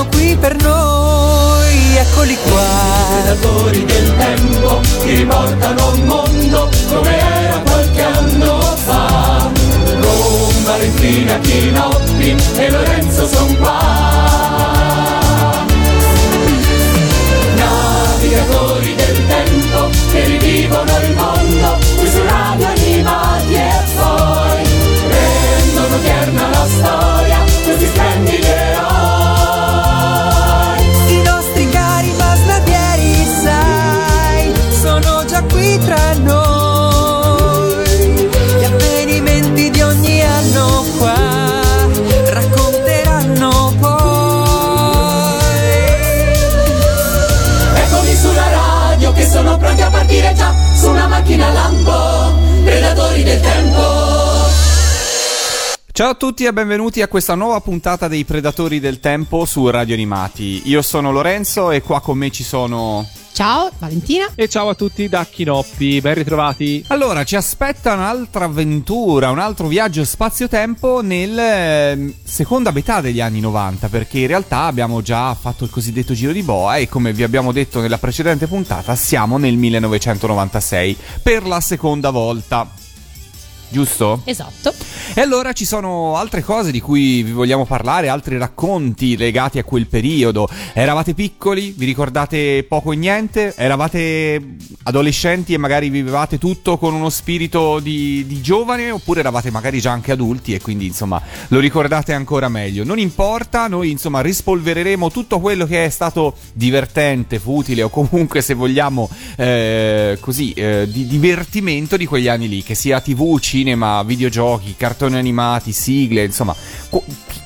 racconteranno qui per noi. Eccoli qua. Predatori del tempo che riportano un mondo come era qualche anno fa. Con Valentina Chinoppi e Lorenzo son qua. Navigatori del tempo che rivivono il mondo qui su radio animati e poi rendono odierna la storia pronti a partire già su una macchina lampo, predatori del tempo. Ciao a tutti e benvenuti a questa nuova puntata dei Predatori del Tempo su Radio Animati. Io sono Lorenzo e qua con me ci sono... Ciao, Valentina. E ciao a tutti da Chinoppi, ben ritrovati. Allora, ci aspetta un'altra avventura, un altro viaggio spazio-tempo nel eh, seconda metà degli anni 90, perché in realtà abbiamo già fatto il cosiddetto giro di boa e come vi abbiamo detto nella precedente puntata siamo nel 1996 per la seconda volta. Giusto? Esatto. E allora ci sono altre cose di cui vi vogliamo parlare, altri racconti legati a quel periodo. Eravate piccoli, vi ricordate poco e niente? Eravate adolescenti e magari vivevate tutto con uno spirito di, di giovane? Oppure eravate magari già anche adulti e quindi insomma lo ricordate ancora meglio? Non importa, noi insomma rispolvereremo tutto quello che è stato divertente, futile o comunque se vogliamo eh, così eh, di divertimento di quegli anni lì, che sia tv, cinema, videogiochi, cartoni animati, sigle, insomma,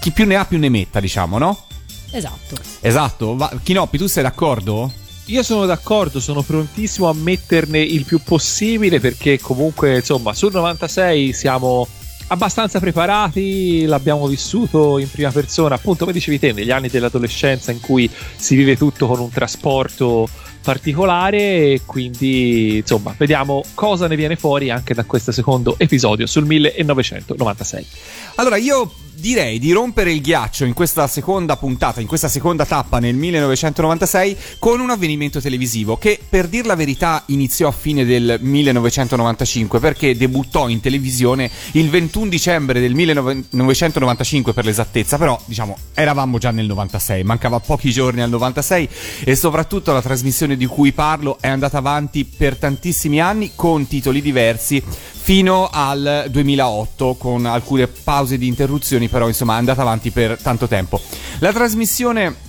chi più ne ha più ne metta, diciamo, no? Esatto. Esatto, Va- Chinoppi, tu sei d'accordo? Io sono d'accordo, sono prontissimo a metterne il più possibile perché comunque, insomma, sul 96 siamo abbastanza preparati, l'abbiamo vissuto in prima persona, appunto come dicevi te, negli anni dell'adolescenza in cui si vive tutto con un trasporto particolare e quindi insomma vediamo cosa ne viene fuori anche da questo secondo episodio sul 1996. Allora, io direi di rompere il ghiaccio in questa seconda puntata, in questa seconda tappa nel 1996 con un avvenimento televisivo che per dir la verità iniziò a fine del 1995 perché debuttò in televisione il 21 dicembre del 1995 per l'esattezza, però diciamo eravamo già nel 96, mancava pochi giorni al 96 e soprattutto la trasmissione di cui parlo è andata avanti per tantissimi anni con titoli diversi fino al 2008 con alcune pause di interruzioni però insomma è andata avanti per tanto tempo. La trasmissione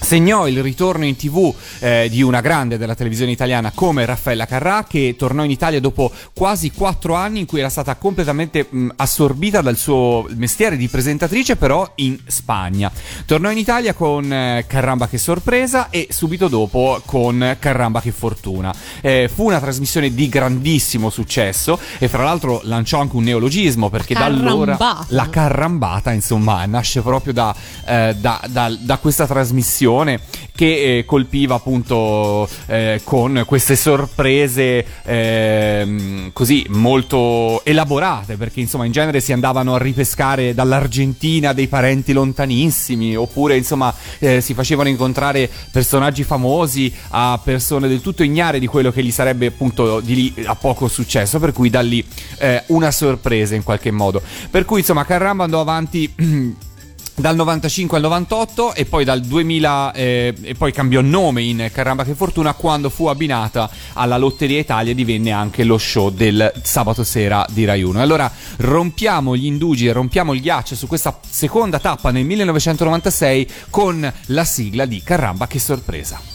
segnò il ritorno in tv eh, di una grande della televisione italiana come Raffaella Carrà che tornò in Italia dopo quasi quattro anni in cui era stata completamente mh, assorbita dal suo mestiere di presentatrice però in Spagna. Tornò in Italia con eh, Carramba che sorpresa e subito dopo con Carramba che fortuna. Eh, fu una trasmissione di grandissimo successo e fra l'altro lanciò anche un neologismo perché da allora la carrambata insomma nasce proprio da, eh, da- da- da questa trasmissione che eh, colpiva appunto eh, con queste sorprese ehm, così molto elaborate perché insomma in genere si andavano a ripescare dall'Argentina dei parenti lontanissimi oppure insomma eh, si facevano incontrare personaggi famosi a persone del tutto ignare di quello che gli sarebbe appunto di lì a poco successo per cui da lì eh, una sorpresa in qualche modo. Per cui insomma Carramba andò avanti dal 95 al 98 e poi dal 2000 eh, e poi cambiò nome in Caramba che fortuna quando fu abbinata alla Lotteria Italia divenne anche lo show del sabato sera di Rai 1. Allora rompiamo gli indugi e rompiamo il ghiaccio su questa seconda tappa nel 1996 con la sigla di Caramba che sorpresa.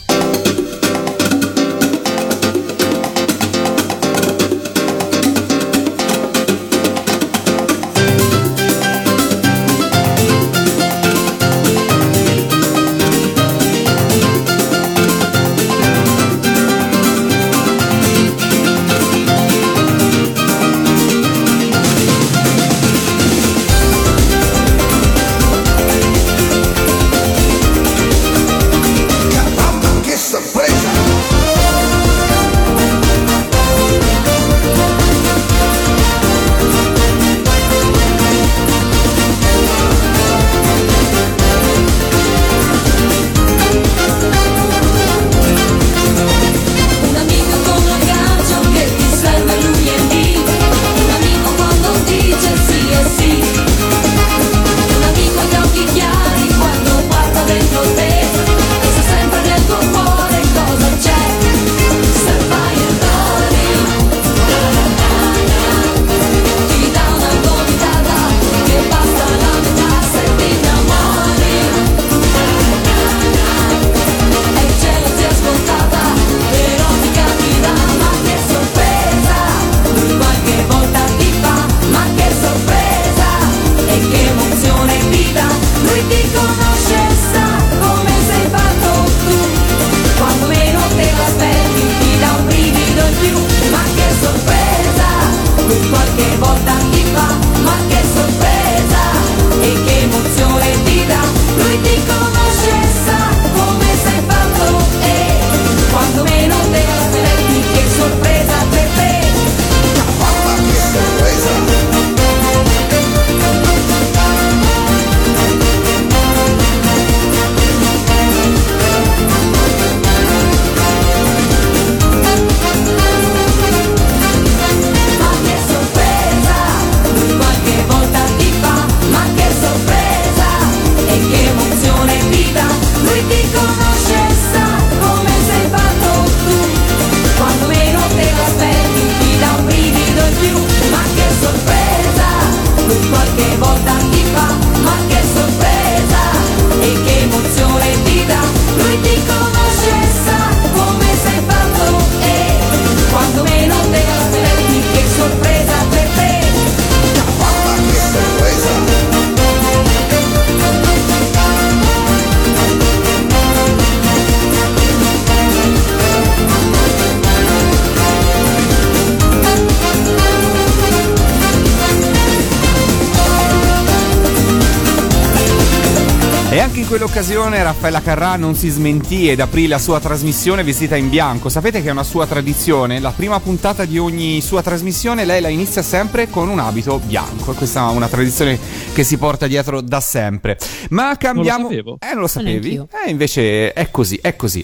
Carrà non si smentì ed aprì la sua trasmissione vestita in bianco. Sapete che è una sua tradizione? La prima puntata di ogni sua trasmissione lei la inizia sempre con un abito bianco. E questa è una tradizione che si porta dietro da sempre. Ma cambiamo. Non lo sapevo. Eh, non lo sapevi? Eh, invece è così, è così.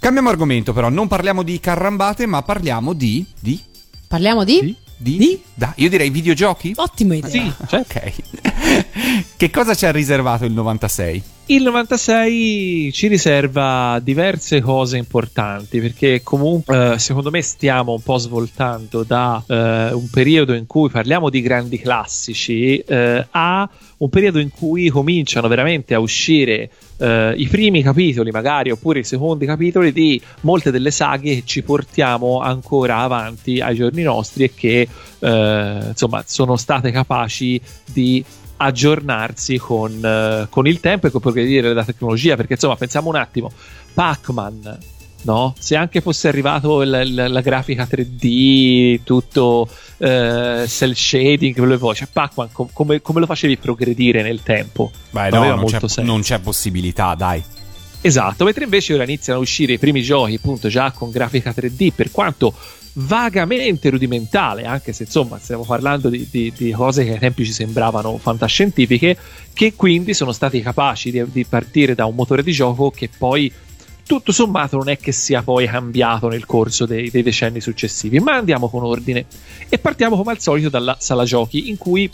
Cambiamo argomento, però. Non parliamo di carrambate, ma parliamo di. di. Parliamo di? Sì. di. Di? Da, io direi videogiochi? Ottima idea. Sì, certo. Ok. che cosa ci ha riservato il 96? Il 96 ci riserva diverse cose importanti perché comunque eh, secondo me stiamo un po' svoltando da eh, un periodo in cui parliamo di grandi classici eh, a un periodo in cui cominciano veramente a uscire eh, i primi capitoli magari oppure i secondi capitoli di molte delle saghe che ci portiamo ancora avanti ai giorni nostri e che eh, insomma sono state capaci di aggiornarsi con, eh, con il tempo e con progredire della tecnologia perché insomma pensiamo un attimo Pac-Man no? se anche fosse arrivato il- il- la grafica 3D tutto eh, cell shading quello che vuoi cioè Pac-Man com- come, come lo facevi progredire nel tempo Beh, Non no, non c'è, non c'è possibilità, dai. Esatto, mentre invece ora iniziano a uscire i primi giochi, appunto, già con grafica 3D, per quanto vagamente rudimentale, anche se insomma stiamo parlando di, di- di cose che ai tempi ci sembravano fantascientifiche, che quindi sono stati capaci di, di partire da un motore di gioco che poi tutto sommato non è che sia poi cambiato nel corso dei, dei decenni successivi, ma andiamo con ordine. E partiamo come al solito dalla sala giochi in cui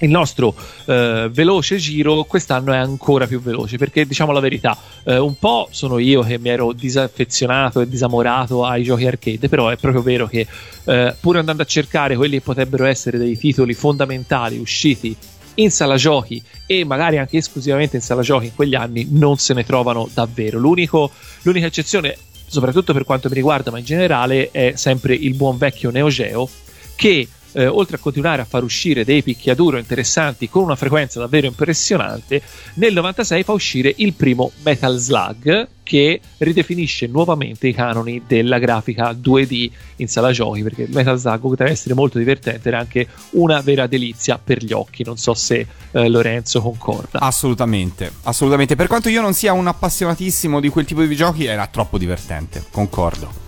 il nostro eh, veloce giro quest'anno è ancora più veloce perché diciamo la verità eh, un po' sono io che mi ero disaffezionato e disamorato ai giochi arcade però è proprio vero che eh, pur andando a cercare quelli che potrebbero essere dei titoli fondamentali usciti in sala giochi e magari anche esclusivamente in sala giochi in quegli anni non se ne trovano davvero. L'unico, l'unica eccezione soprattutto per quanto mi riguarda ma in generale è sempre il buon vecchio Neo Geo che eh, oltre a continuare a far uscire dei picchiaduro interessanti con una frequenza davvero impressionante, nel 96 fa uscire il primo Metal Slug che ridefinisce nuovamente i canoni della grafica 2D in sala giochi, perché Metal Slug ad essere molto divertente era anche una vera delizia per gli occhi, non so se eh, Lorenzo concorda. Assolutamente, assolutamente. Per quanto io non sia un appassionatissimo di quel tipo di giochi, era troppo divertente, concordo.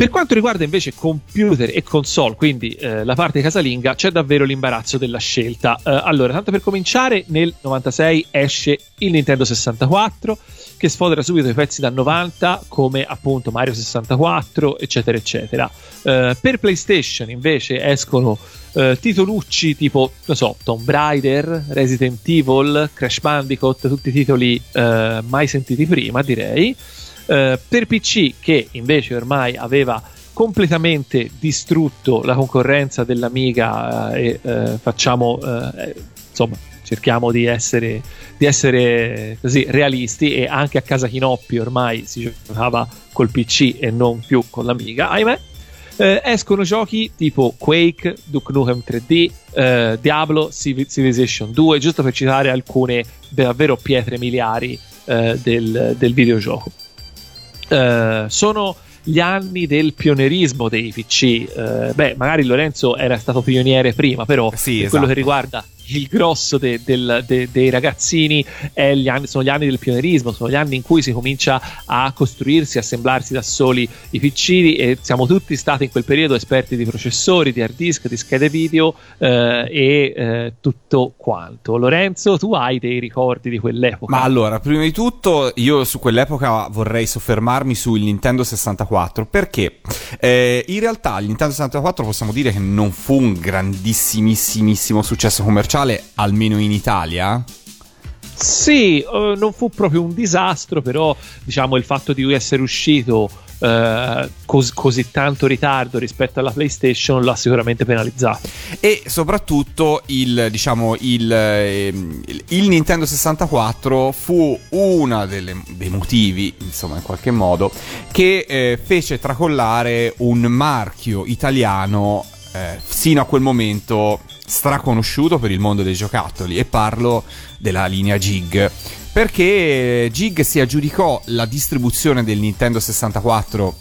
Per quanto riguarda invece computer e console, quindi eh, la parte casalinga, c'è davvero l'imbarazzo della scelta. Eh, allora, tanto per cominciare, nel 96 esce il Nintendo 64, che sfodera subito i pezzi da 90, come appunto Mario 64, eccetera, eccetera. Eh, per PlayStation invece escono eh, titolucci tipo, non so, Tomb Raider, Resident Evil, Crash Bandicoot, tutti titoli eh, mai sentiti prima, direi. Eh, per PC che invece ormai aveva completamente distrutto la concorrenza dell'Amiga eh, e eh, facciamo eh, insomma cerchiamo di essere, di essere così realisti e anche a casa Chinoppi ormai si giocava col PC e non più con l'Amiga ahimè eh, escono giochi tipo Quake, Duke Nukem 3D, eh, Diablo, Civ- Civilization 2, giusto per citare alcune davvero pietre miliari eh, del, del videogioco. Eh, sono gli anni del pionerismo dei PC. Eh, beh, magari Lorenzo era stato pioniere prima, però Sì, per quello esatto. che riguarda il grosso de- del- de- dei ragazzini gli anni- sono gli anni del pionerismo, sono gli anni in cui si comincia a costruirsi, assemblarsi da soli i PC e siamo tutti stati in quel periodo esperti di processori, di hard disk, di schede video eh, e eh, tutto quanto. Lorenzo, tu hai dei ricordi di quell'epoca? Ma allora, prima di tutto, io su quell'epoca vorrei soffermarmi sul Nintendo 64 perché eh, in realtà il Nintendo 64 possiamo dire che non fu un grandissimissimo successo commerciale, almeno in Italia. Sì, eh, non fu proprio un disastro, però diciamo il fatto di essere uscito eh, cos- così tanto ritardo rispetto alla PlayStation l'ha sicuramente penalizzato. E soprattutto il, diciamo, il, il- il Nintendo 64 fu uno dei motivi, insomma, in qualche modo, che eh, fece tracollare un marchio italiano eh, sino a quel momento straconosciuto per il mondo dei giocattoli e parlo della linea Gig perché Gig si aggiudicò la distribuzione del Nintendo 64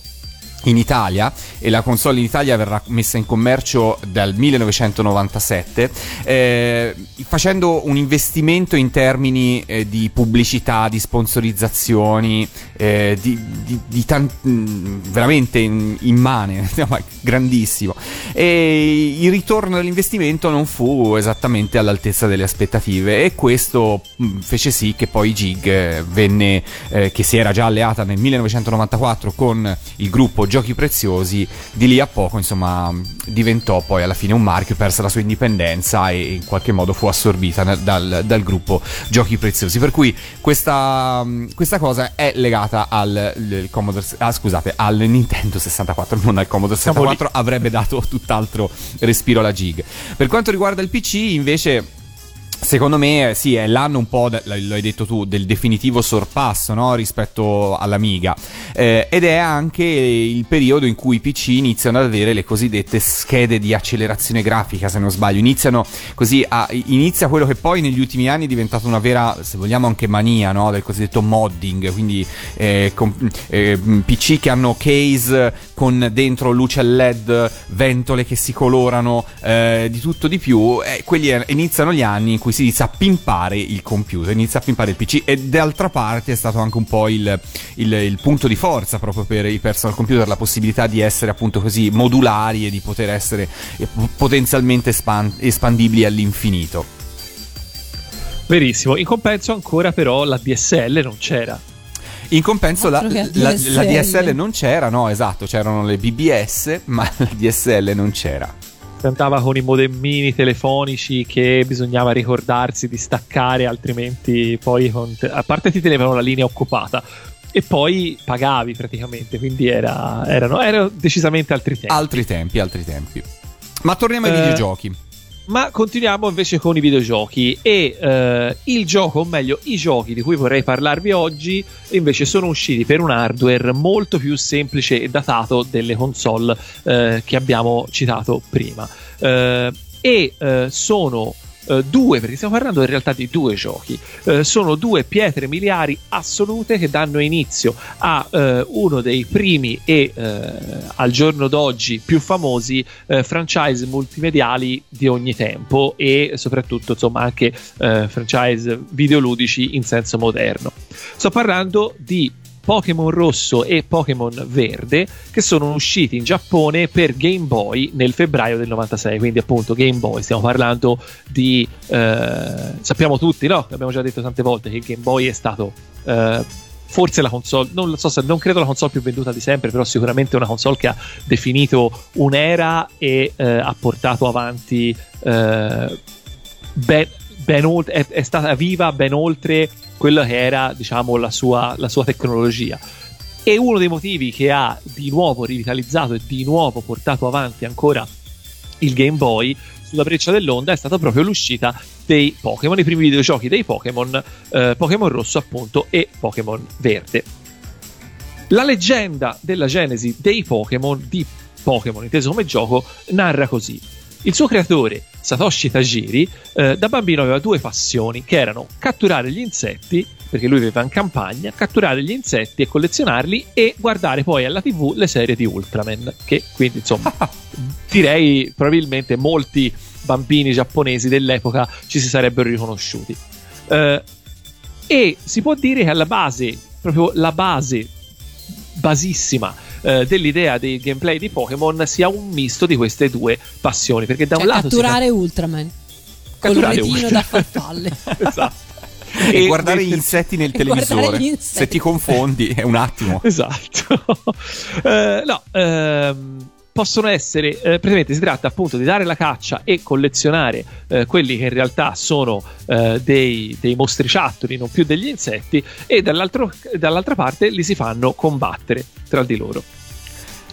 in Italia e la console in Italia verrà messa in commercio dal 1997 eh, facendo un investimento in termini eh, di pubblicità, di sponsorizzazioni eh, di, di, di tan- mh, veramente immane grandissimo. E il ritorno dell'investimento non fu esattamente all'altezza delle aspettative e questo mh, fece sì che poi Gig eh, venne eh, che si era già alleata nel 1994 con il gruppo Giochi Preziosi, di lì a poco insomma diventò poi alla fine un marchio, perse la sua indipendenza e in qualche modo fu assorbita dal, dal gruppo Giochi Preziosi. Per cui questa, questa cosa è legata al ah, scusate, al Nintendo 64, non al Commodore Siamo lì. 64, avrebbe dato tutt'altro respiro alla Gig. Per quanto riguarda il PC invece... Secondo me, eh, sì, è l'anno un po', de- lo hai detto tu, del definitivo sorpasso no? rispetto all'Amiga. Eh, ed è anche il periodo in cui i PC iniziano ad avere le cosiddette schede di accelerazione grafica, se non sbaglio. Iniziano così a, inizia quello che poi negli ultimi anni è diventato una vera, se vogliamo, anche mania no? del cosiddetto modding. Quindi eh, com- eh, PC che hanno case con dentro luce LED, ventole che si colorano, eh, di tutto di più. Eh, quelli iniziano gli anni in cui si inizia a pimpare il computer, inizia a pimpare il PC e d'altra parte è stato anche un po' il, il- il punto di forza proprio per i personal computer, la possibilità di essere appunto così modulari e di poter essere eh, potenzialmente espan- espandibili all'infinito. Verissimo. In compenso ancora però la DSL non c'era. In compenso la, la- DSL. la DSL non c'era, no esatto, c'erano le BBS, ma la DSL non c'era. Si andava con i modemmini telefonici che bisognava ricordarsi di staccare, altrimenti poi te- a parte ti tenevano la linea occupata e poi pagavi praticamente, quindi era- erano, erano decisamente altri tempi. Altri tempi, altri tempi. Ma torniamo ai Eh, videogiochi. Ma continuiamo invece con i videogiochi e eh, il gioco, o meglio i giochi di cui vorrei parlarvi oggi invece sono usciti per un hardware molto più semplice e datato delle console eh, che abbiamo citato prima. Eh, e eh, sono eh, due, perché stiamo parlando in realtà di due giochi, eh, sono due pietre miliari assolute che danno inizio a eh, uno dei primi e eh, al giorno d'oggi più famosi eh, franchise multimediali di ogni tempo e soprattutto insomma anche franchise videoludici in senso moderno. Sto parlando di Pokémon rosso e Pokémon verde che sono usciti in Giappone per Game Boy nel febbraio del 96 quindi appunto Game Boy stiamo parlando di eh, sappiamo tutti no? Abbiamo già detto tante volte che Game Boy è stato eh, forse la console non, so se, non credo la console più venduta di sempre però sicuramente una console che ha definito un'era e eh, ha portato avanti eh, ben, ben oltre è, è stata viva ben oltre quello che era diciamo la sua, la sua tecnologia e uno dei motivi che ha di nuovo rivitalizzato e di nuovo portato avanti ancora il Game Boy sulla breccia dell'onda è stata proprio l'uscita dei Pokémon, i primi videogiochi dei Pokémon, eh, Pokémon rosso appunto e Pokémon verde. La leggenda della genesi dei Pokémon, di Pokémon inteso come gioco, narra così. Il suo creatore, Satoshi Tajiri, eh, da bambino aveva due passioni, che erano catturare gli insetti, perché lui viveva in campagna, catturare gli insetti e collezionarli e guardare poi alla tv le serie di Ultraman, che quindi insomma direi probabilmente molti bambini giapponesi dell'epoca ci si sarebbero riconosciuti. Eh, e si può dire che alla base, proprio la base basissima eh, dell'idea del gameplay di Pokémon sia un misto di queste due passioni. Perché da Cioè, un lato si catturare Ultraman. Col Catturare retino Ultraman. da farfalle. esatto. E, guardare gli insetti nel e guardare televisore. gli insetti. Se ti confondi, è un attimo. Esatto. Eh, no, ehm, possono essere, eh, praticamente si tratta appunto di dare la caccia e collezionare eh, quelli che in realtà sono eh, dei, dei mostriciattoli, non più degli insetti, e dall'altra parte li si fanno combattere tra di loro.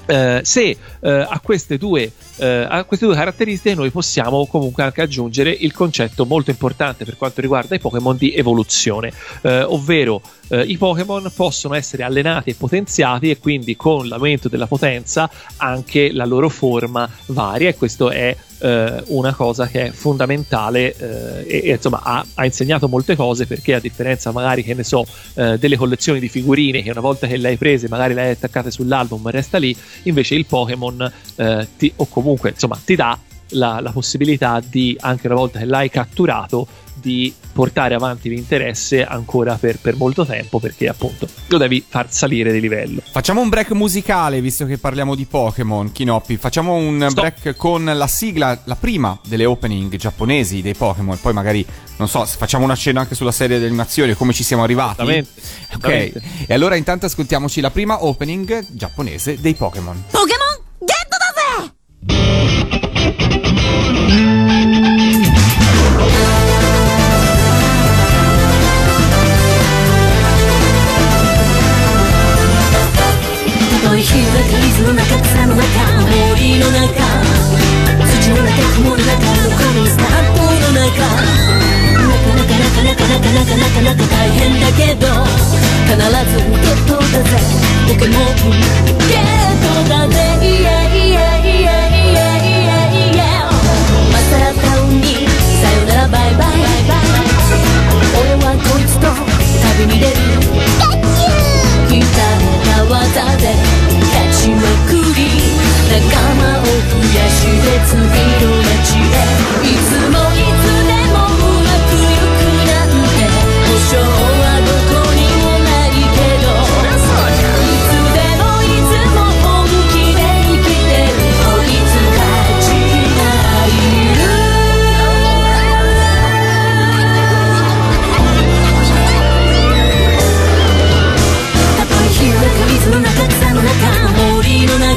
Eh, se eh, a, queste due, eh, a queste due caratteristiche noi possiamo comunque anche aggiungere il concetto molto importante per quanto riguarda i Pokémon di evoluzione, eh, ovvero eh, i Pokémon possono essere allenati e potenziati e quindi con l'aumento della potenza anche la loro forma varia e questo è eh, una cosa che è fondamentale eh, e, e, insomma ha, ha, insegnato molte cose perché a differenza magari che ne so eh, delle collezioni di figurine che una volta che le hai prese magari le hai attaccate sull'album resta lì invece il Pokémon eh, ti, o comunque insomma ti dà la, la possibilità di anche una volta che l'hai catturato di portare avanti l'interesse ancora per, per, molto tempo perché appunto lo devi far salire di livello. Facciamo un break musicale visto che parliamo di Pokémon, Kinoppi. Facciamo un Stop. break con la sigla, la prima delle opening giapponesi dei Pokémon. Poi magari, non so, facciamo una scena anche sulla serie di animazione, come ci siamo arrivati. Esattamente. Ok, e allora intanto ascoltiamoci la prima opening giapponese dei Pokémon. Pokémon Getto da sé! い開く水の中草の中森の中土の中雲の中どこにスタートの中なかなかなかなかなかなかなかなか大変だけど必ずゲットだぜポケモンゲットだぜイエイイエイエイエイエイマサラタウンにさよならバイバイ俺はこいつと旅に出る鍛えた技でしまくり仲間を増やして次の街へいつもいつでもうまくゆくなんて保証はどこにもないけどいつでもいつも本気で生きてるこいつかちがいるたとえ火の中水の中草の中の中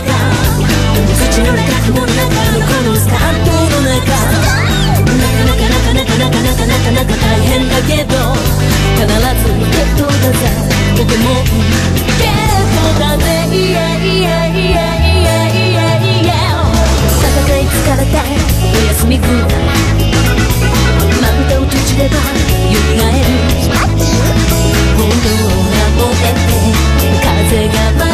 土の中の中このスタートの中なかなかなかなかなかなかなか大変だけど必ずゲットだぜポケゲットだぜイエイエイエいれてお休みくらい涙を閉じればえる本当が燃えて風が舞う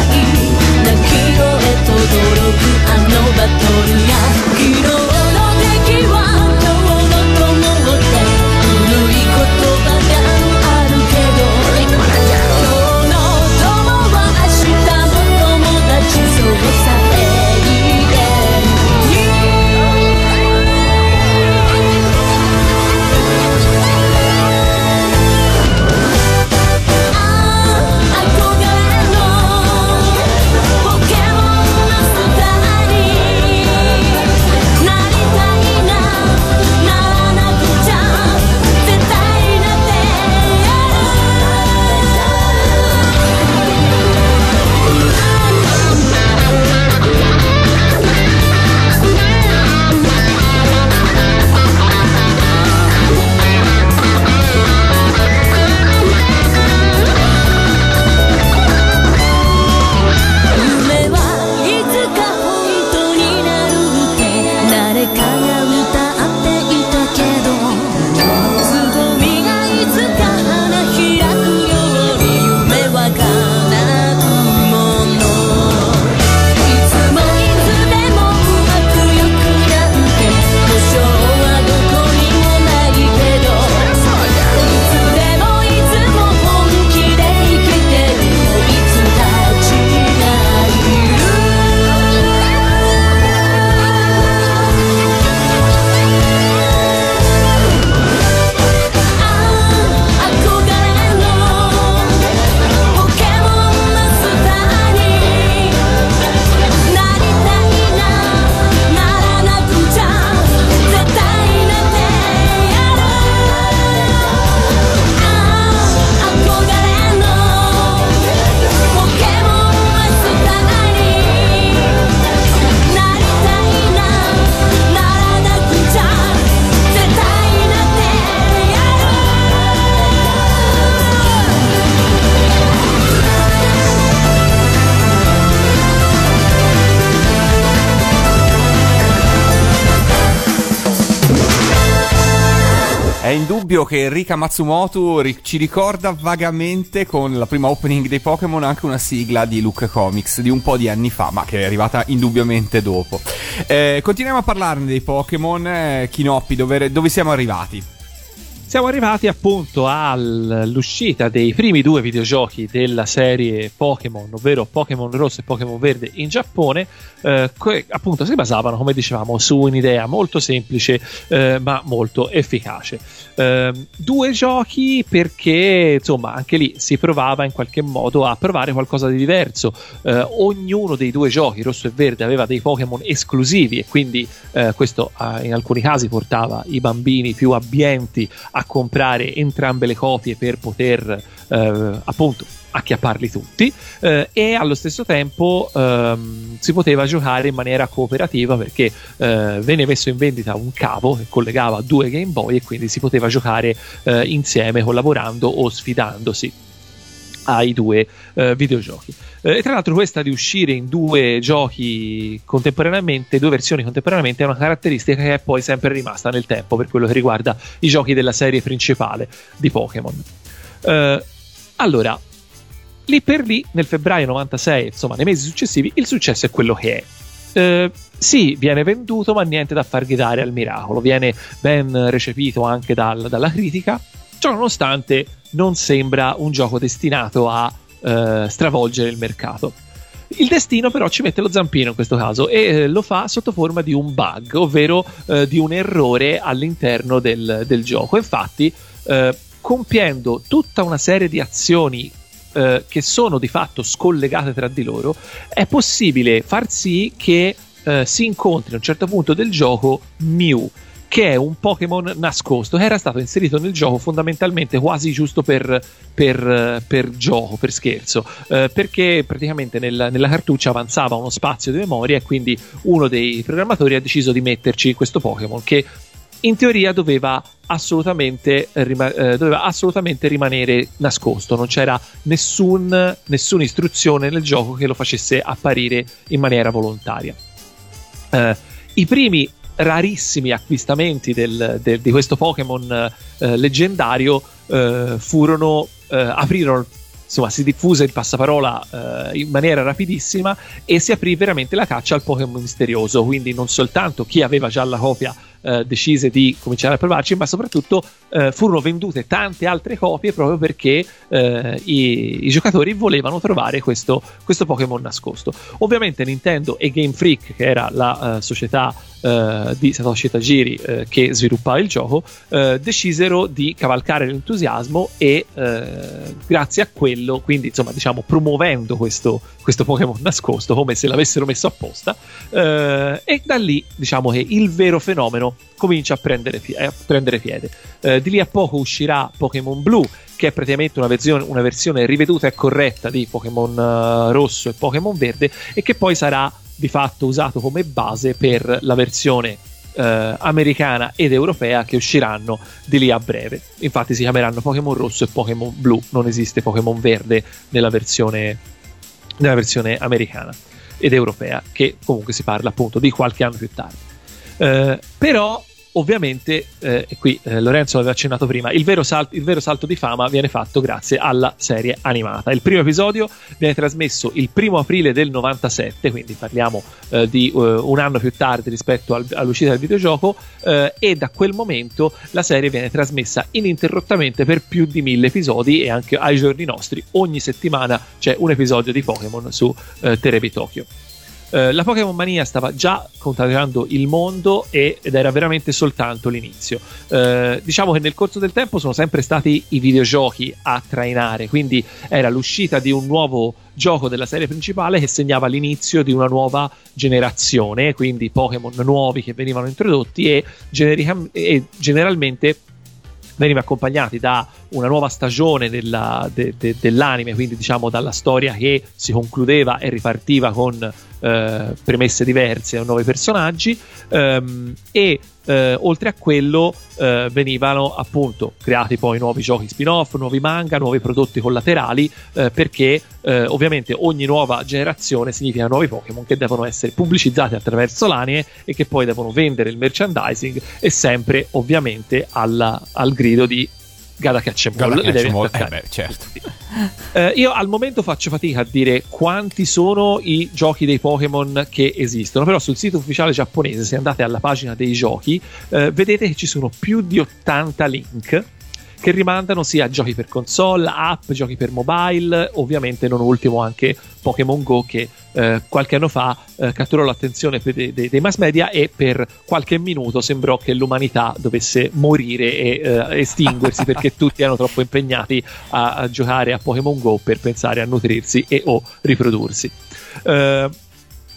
あのバトルや議論 indubbio che Rika Matsumoto ri- ci ricorda vagamente con la prima opening dei Pokémon anche una sigla di Luke Comics di un po' di anni fa, ma che è arrivata indubbiamente dopo. Eh, continuiamo a parlarne dei Pokémon. Eh, Kinoppi, dove, dove siamo arrivati? Siamo arrivati appunto all'uscita dei primi due videogiochi della serie Pokémon, ovvero Pokémon Rosso e Pokémon Verde in Giappone, eh, che appunto si basavano, come dicevamo, su un'idea molto semplice eh, ma molto efficace. Eh, due giochi perché insomma anche lì si provava in qualche modo a provare qualcosa di diverso. Eh, ognuno dei due giochi, Rosso e Verde, aveva dei Pokémon esclusivi e quindi eh, questo eh, in alcuni casi portava i bambini più abbienti a comprare entrambe le copie per poter eh, appunto acchiapparli tutti eh, e allo stesso tempo ehm, si poteva giocare in maniera cooperativa perché eh, venne messo in vendita un cavo che collegava due Game Boy e quindi si poteva giocare eh, insieme collaborando o sfidandosi ai due eh, videogiochi. Eh, e tra l'altro questa di uscire in due giochi contemporaneamente, due versioni contemporaneamente, è una caratteristica che è poi sempre rimasta nel tempo per quello che riguarda i giochi della serie principale di Pokémon. Eh, allora, lì per lì, nel febbraio 96, insomma nei mesi successivi, il successo è quello che è. Eh, sì, viene venduto, ma niente da far gridare al miracolo. Viene ben recepito anche dal- dalla critica. Ciò nonostante, non sembra un gioco destinato a eh, stravolgere il mercato. Il destino però ci mette lo zampino in questo caso e eh, lo fa sotto forma di un bug, ovvero eh, di un errore all'interno del, del gioco. Infatti, eh, compiendo tutta una serie di azioni eh, che sono di fatto scollegate tra di loro, è possibile far sì che eh, si incontri a un certo punto del gioco Mew che è un Pokémon nascosto che era stato inserito nel gioco fondamentalmente quasi giusto per, per, per gioco, per scherzo, eh, perché praticamente nel- nella cartuccia avanzava uno spazio di memoria e quindi uno dei programmatori ha deciso di metterci questo Pokémon che in teoria doveva assolutamente, rima- eh, doveva assolutamente rimanere nascosto, non c'era nessun- nessuna istruzione nel gioco che lo facesse apparire in maniera volontaria. Eh, I primi rarissimi acquistamenti del- del- di questo Pokémon eh, leggendario eh, furono eh, aprirono insomma si diffuse il passaparola eh, in maniera rapidissima e si aprì veramente la caccia al Pokémon misterioso. Quindi non soltanto chi aveva già la copia eh, decise di cominciare a provarci ma soprattutto eh, furono vendute tante altre copie proprio perché eh, i, i giocatori volevano trovare questo, questo Pokémon nascosto. Ovviamente Nintendo e Game Freak che era la eh, società eh, di Satoshi Tajiri che sviluppava il gioco decisero di cavalcare l'entusiasmo e grazie a quello quindi insomma diciamo promuovendo questo, questo Pokémon nascosto come se l'avessero messo apposta e da lì diciamo che il vero fenomeno comincia a prendere, fie- a prendere piede Eh, di lì a poco uscirà Pokémon Blue che è praticamente una versione, una versione riveduta e corretta di Pokémon eh, rosso e Pokémon verde e che poi sarà di fatto usato come base per la versione eh, americana ed europea che usciranno di lì a breve. Infatti si chiameranno Pokémon rosso e Pokémon blu, non esiste Pokémon verde nella versione, nella versione americana ed europea, che comunque si parla appunto di qualche anno più tardi. Eh, però ovviamente, eh, e qui eh, Lorenzo aveva accennato prima, il vero, sal- il vero salto di fama viene fatto grazie alla serie animata. Il primo episodio viene trasmesso il primo aprile del 97, quindi parliamo eh, di eh, un anno più tardi rispetto al- all'uscita del videogioco, eh, e da quel momento la serie viene trasmessa ininterrottamente per più di mille episodi e anche ai giorni nostri ogni settimana c'è un episodio di Pokémon su eh, Terebi Tokyo. Eh, la Pokémon Mania stava già contagiando il mondo e- ed era veramente soltanto l'inizio. Eh, diciamo che nel corso del tempo sono sempre stati i videogiochi a trainare, quindi era l'uscita di un nuovo gioco della serie principale che segnava l'inizio di una nuova generazione, quindi Pokémon nuovi che venivano introdotti e, generica- e generalmente veniva accompagnati da una nuova stagione della- de- de- dell'anime, quindi diciamo dalla storia che si concludeva e ripartiva con eh, premesse diverse e nuovi personaggi. Ehm, e eh, oltre a quello eh, venivano appunto creati poi nuovi giochi spin-off, nuovi manga, nuovi prodotti collaterali eh, perché eh, ovviamente ogni nuova generazione significa nuovi Pokémon che devono essere pubblicizzati attraverso l'anime e che poi devono vendere il merchandising e sempre ovviamente alla- al grido di Gada Catch 'em All, Guarda li che devi c'è mo- attaccare. eh beh, certo. Eh, io al momento faccio fatica a dire quanti sono i giochi dei Pokémon che esistono, però sul sito ufficiale giapponese, se andate alla pagina dei giochi, eh, vedete che ci sono più di 80 link che rimandano sia a giochi per console, app, giochi per mobile, ovviamente non ultimo anche Pokémon Go che eh, qualche anno fa eh, catturò l'attenzione per- dei, dei mass media e per qualche minuto sembrò che l'umanità dovesse morire e eh, estinguersi perché tutti erano troppo impegnati a, a giocare a Pokémon Go per pensare a nutrirsi e o riprodursi. Eh,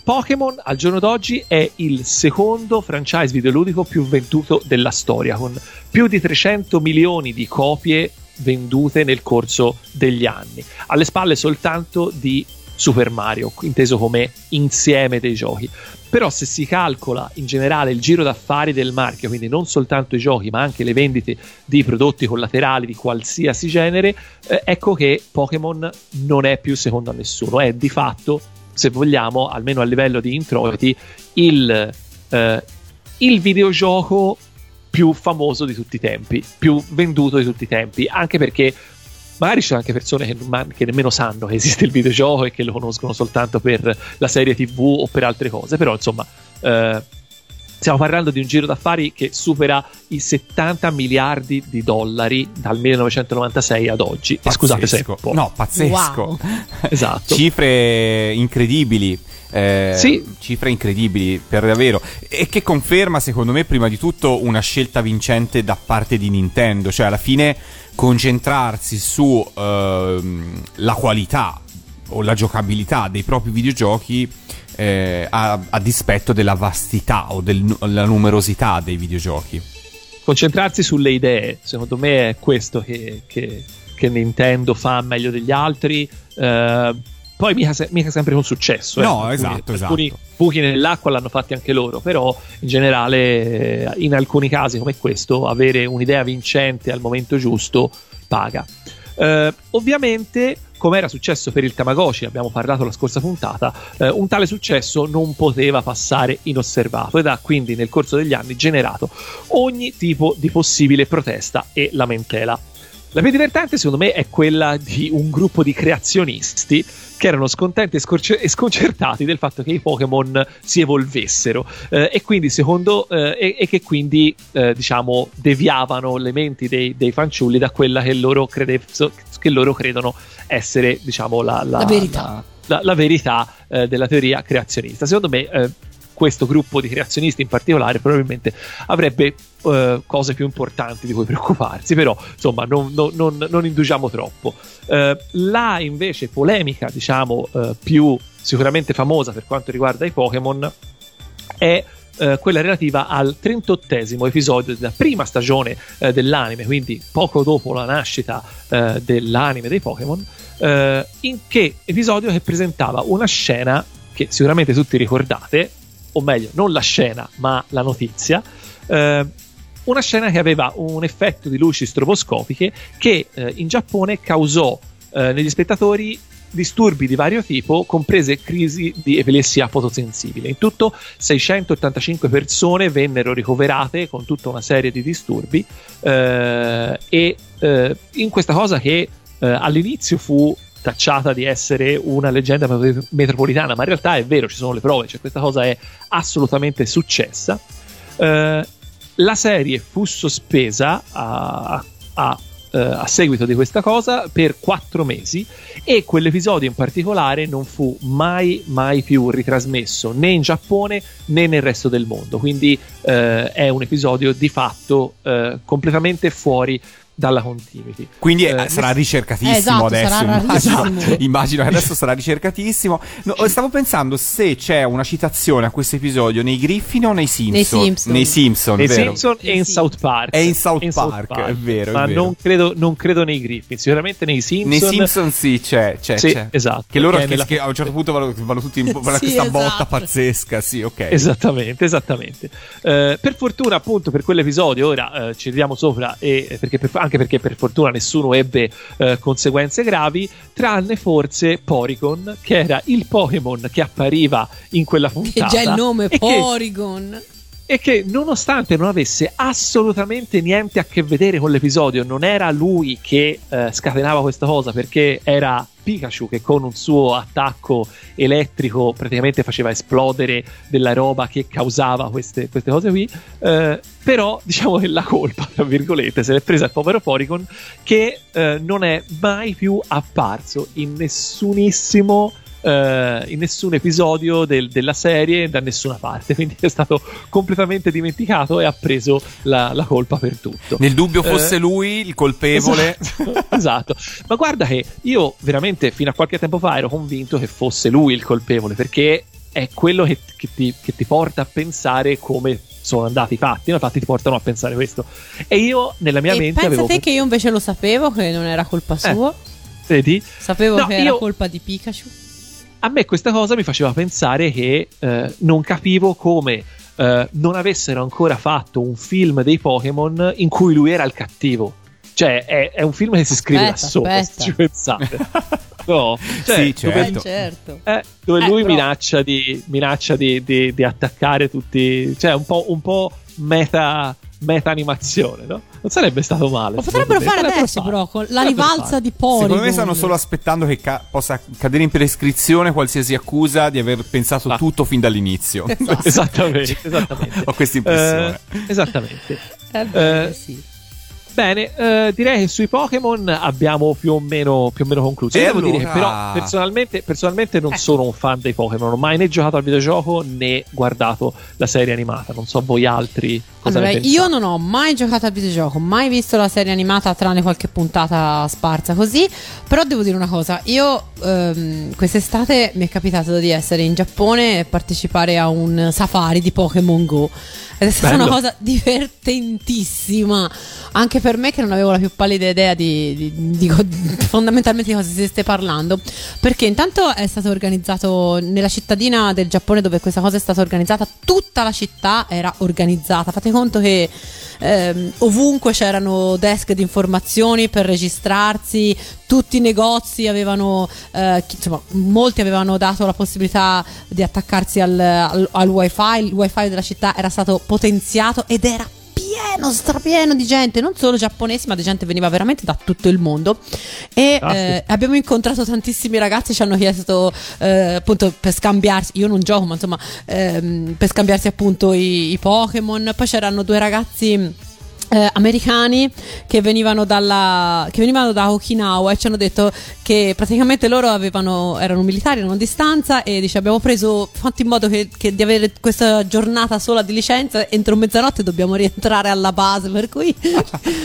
Pokémon al giorno d'oggi è il secondo franchise videoludico più venduto della storia, con più di 300 milioni di copie vendute nel corso degli anni, alle spalle soltanto di Super Mario, inteso come insieme dei giochi. Però se si calcola in generale il giro d'affari del marchio, quindi non soltanto i giochi, ma anche le vendite di prodotti collaterali di qualsiasi genere, eh, ecco che Pokémon non è più secondo a nessuno, è di fatto, se vogliamo, almeno a livello di introiti, il, eh, il videogioco più famoso di tutti i tempi, più venduto di tutti i tempi, anche perché magari ci sono anche persone che, che nemmeno sanno che esiste il videogioco e che lo conoscono soltanto per la serie TV o per altre cose, però insomma eh, stiamo parlando di un giro d'affari che supera i 70 miliardi di dollari dal 1996 ad oggi. E scusate se. No, pazzesco. Wow. Esatto. Cifre incredibili. eh, Sì. Cifre incredibili per davvero. E che conferma, secondo me, prima di tutto una scelta vincente da parte di Nintendo. Cioè, alla fine, concentrarsi su ehm, la qualità o la giocabilità dei propri videogiochi eh, a, a dispetto della vastità o del- della numerosità dei videogiochi. concentrarsi sulle idee, secondo me è questo che, che- che Nintendo fa meglio degli altri. Eh, poi mica, se- mica sempre con successo. eh. No, Alcuni- esatto, esatto. Alcuni buchi nell'acqua l'hanno fatti anche loro, però in generale, eh, in alcuni casi come questo, avere un'idea vincente al momento giusto paga. Eh, ovviamente, come era successo per il Tamagotchi, abbiamo parlato la scorsa puntata, eh, un tale successo non poteva passare inosservato ed ha quindi nel corso degli anni generato ogni tipo di possibile protesta e lamentela. La più divertente, secondo me, è quella di un gruppo di creazionisti che erano scontenti e, scorce- e sconcertati del fatto che i Pokémon si evolvessero eh, e quindi secondo eh, e, e che quindi eh, diciamo deviavano le menti dei, dei fanciulli da quella che loro, crede- che loro credono essere diciamo la, La verità. la- la- la verità eh, della teoria creazionista. Secondo me, eh, questo gruppo di creazionisti in particolare probabilmente avrebbe eh, cose più importanti di cui preoccuparsi, però insomma non, non- non- non indugiamo troppo. Eh, la invece polemica, diciamo, eh, più sicuramente famosa per quanto riguarda i Pokémon è eh, quella relativa al 38esimo episodio della prima stagione eh, dell'anime, quindi poco dopo la nascita eh, dell'anime dei Pokémon, eh, in che episodio che presentava una scena che sicuramente tutti ricordate, o meglio, non la scena, ma la notizia. eh, una scena che aveva un effetto di luci stroboscopiche che eh, in Giappone causò eh, negli spettatori disturbi di vario tipo, comprese crisi di epilessia fotosensibile. In tutto 685 persone vennero ricoverate con tutta una serie di disturbi eh, e eh, in questa cosa che eh, all'inizio fu tacciata di essere una leggenda met- metropolitana, ma in realtà è vero, ci sono le prove, cioè questa cosa è assolutamente successa. Eh, la serie fu sospesa a, a- eh, a seguito di questa cosa per quattro mesi e quell'episodio in particolare non fu mai mai più ritrasmesso né in Giappone né nel resto del mondo quindi eh, è un episodio di fatto eh, completamente fuori dalla continuity. Quindi eh, Eh, sarà ricercatissimo Eh, esatto, adesso. sarà immagino, immagino che adesso sarà ricercatissimo. No, stavo pensando se c'è una citazione a questo episodio nei Griffin o nei Simpson. Simpson. Nei Simpson, nei vero? Simpson e in. South Park. È in South Park, è vero, è Ma vero. Non, credo, non credo nei Griffin, sicuramente nei Simpson. Nei Simpson sì, c'è, c'è, Sì, c'è. esatto. Che loro Che è nella- che a un certo punto vanno, vanno tutti in Sì, questa botta esatto. pazzesca, sì, ok. Esattamente, esattamente. Eh, per fortuna, appunto, per quell'episodio, ora eh, ci ridiamo sopra, e, eh, perché per- anche perché per fortuna nessuno ebbe eh, conseguenze gravi, tranne forse Porygon, che era il Pokémon che appariva in quella Che puntata. già il nome e che- Porygon. e che nonostante non avesse assolutamente niente a che vedere con l'episodio, non era lui che eh, scatenava questa cosa perché era Pikachu che con un suo attacco elettrico praticamente faceva esplodere della roba che causava queste, queste cose qui. eh, però diciamo che la colpa, tra virgolette, se l'è presa il povero Porygon che eh, non è mai più apparso in nessunissimo eh, in nessun episodio del- della serie da nessuna parte, quindi è stato completamente dimenticato e ha preso la, la colpa per tutto. Nel dubbio fosse Eh, lui il colpevole. Esatto, esatto. ma guarda che io veramente fino a qualche tempo fa ero convinto che fosse lui il colpevole perché è quello che, che ti, che ti porta a pensare come sono andati i fatti, no? i fatti ti portano a pensare questo. E io nella mia e mente pensa avevo... te che io invece lo sapevo che non era colpa sua. Vedi? Sapevo No, che era io- colpa di Pikachu. A me questa cosa mi faceva pensare che eh, non capivo come eh, non avessero ancora fatto un film dei Pokémon in cui lui era il cattivo. Cioè, è, è un film che si scrive da Aspetta, solo, aspetta. se ci pensate. No, cioè, Sì, dove- certo. Eh, certo. eh, dove Eh, lui però- minaccia, di, minaccia di, di- di attaccare tutti. Cioè, un po', un po' meta, meta animazione, no? Non sarebbe stato male. Lo secondo potrebbero fare adesso, però, con la Potrebbero rivalza farlo. di Porygon. Secondo me stanno solo aspettando che ca- possa cadere in prescrizione qualsiasi accusa di aver pensato Ah. tutto fin dall'inizio. Esatto. Esattamente, esattamente. Ho questa impressione. Eh, esattamente. Eh, beh, Eh, sì. Bene, eh, direi che sui Pokémon abbiamo più o meno, più o meno concluso. E Io devo dire allora- che però personalmente, personalmente non Eh. sono un fan dei Pokémon, non ho mai né giocato al videogioco né guardato la serie animata. Non so voi altri cosa Allora, ne io non ho mai giocato al videogioco, mai visto la serie animata tranne qualche puntata sparsa così. Però devo dire una cosa: io ehm, quest'estate mi è capitato di essere in Giappone e partecipare a un safari di Pokémon Go. Ed è stata Bello. una cosa divertentissima. Anche per me, che non avevo la più pallida idea di, di- di co- fondamentalmente di cosa si stesse parlando. Perché intanto è stato organizzato nella cittadina del Giappone dove questa cosa è stata organizzata, tutta la città era organizzata. Fate conto che ehm, ovunque c'erano desk di informazioni per registrarsi, tutti i negozi avevano, eh, insomma, molti avevano dato la possibilità di attaccarsi al, al, al wifi, il wifi della città era stato potenziato ed era pieno, strapieno di gente, non solo giapponesi, ma di gente veniva veramente da tutto il mondo. E Ah, eh, abbiamo incontrato tantissimi ragazzi, ci hanno chiesto eh, appunto per scambiarsi. Io non gioco, ma insomma, ehm, per scambiarsi appunto i, i Pokémon. Poi c'erano due ragazzi. Eh, americani che venivano, dalla, che venivano da Okinawa e ci hanno detto che praticamente loro avevano, erano militari, erano a distanza e dice abbiamo preso, fatto in modo che, che di avere questa giornata sola di licenza entro mezzanotte dobbiamo rientrare alla base per cui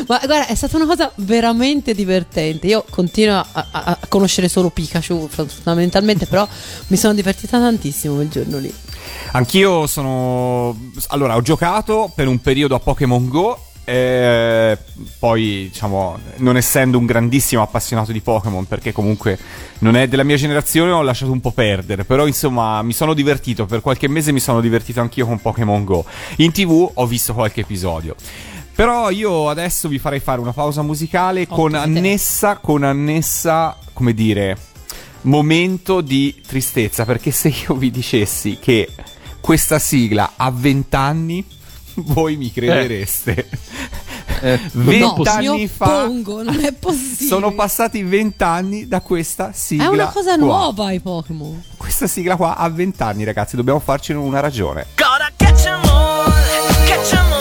ma guarda è stata una cosa veramente divertente io continuo a, a- a conoscere solo Pikachu fondamentalmente però mi sono divertita tantissimo quel giorno lì Anch'io sono. Allora, ho giocato per un periodo a Pokémon Go. Eh, poi, diciamo, non essendo un grandissimo appassionato di Pokémon, perché comunque non è della mia generazione, ho lasciato un po' perdere. Però, insomma, mi sono divertito. Per qualche mese mi sono divertito anch'io con Pokémon Go. In tv ho visto qualche episodio. Però io adesso vi farei fare una pausa musicale con Ottimo, annessa, con annessa, come dire, momento di tristezza. Perché se io vi dicessi che questa sigla ha 20 anni, voi mi credereste. Eh, no, 20 mi anni fa oppongo non è possibile sono passati 20 anni da questa sigla. è una cosa qua. nuova i Pokémon Questa sigla qua ha 20 anni, ragazzi, dobbiamo farcene una ragione. Gotta catch 'em all, catch 'em all.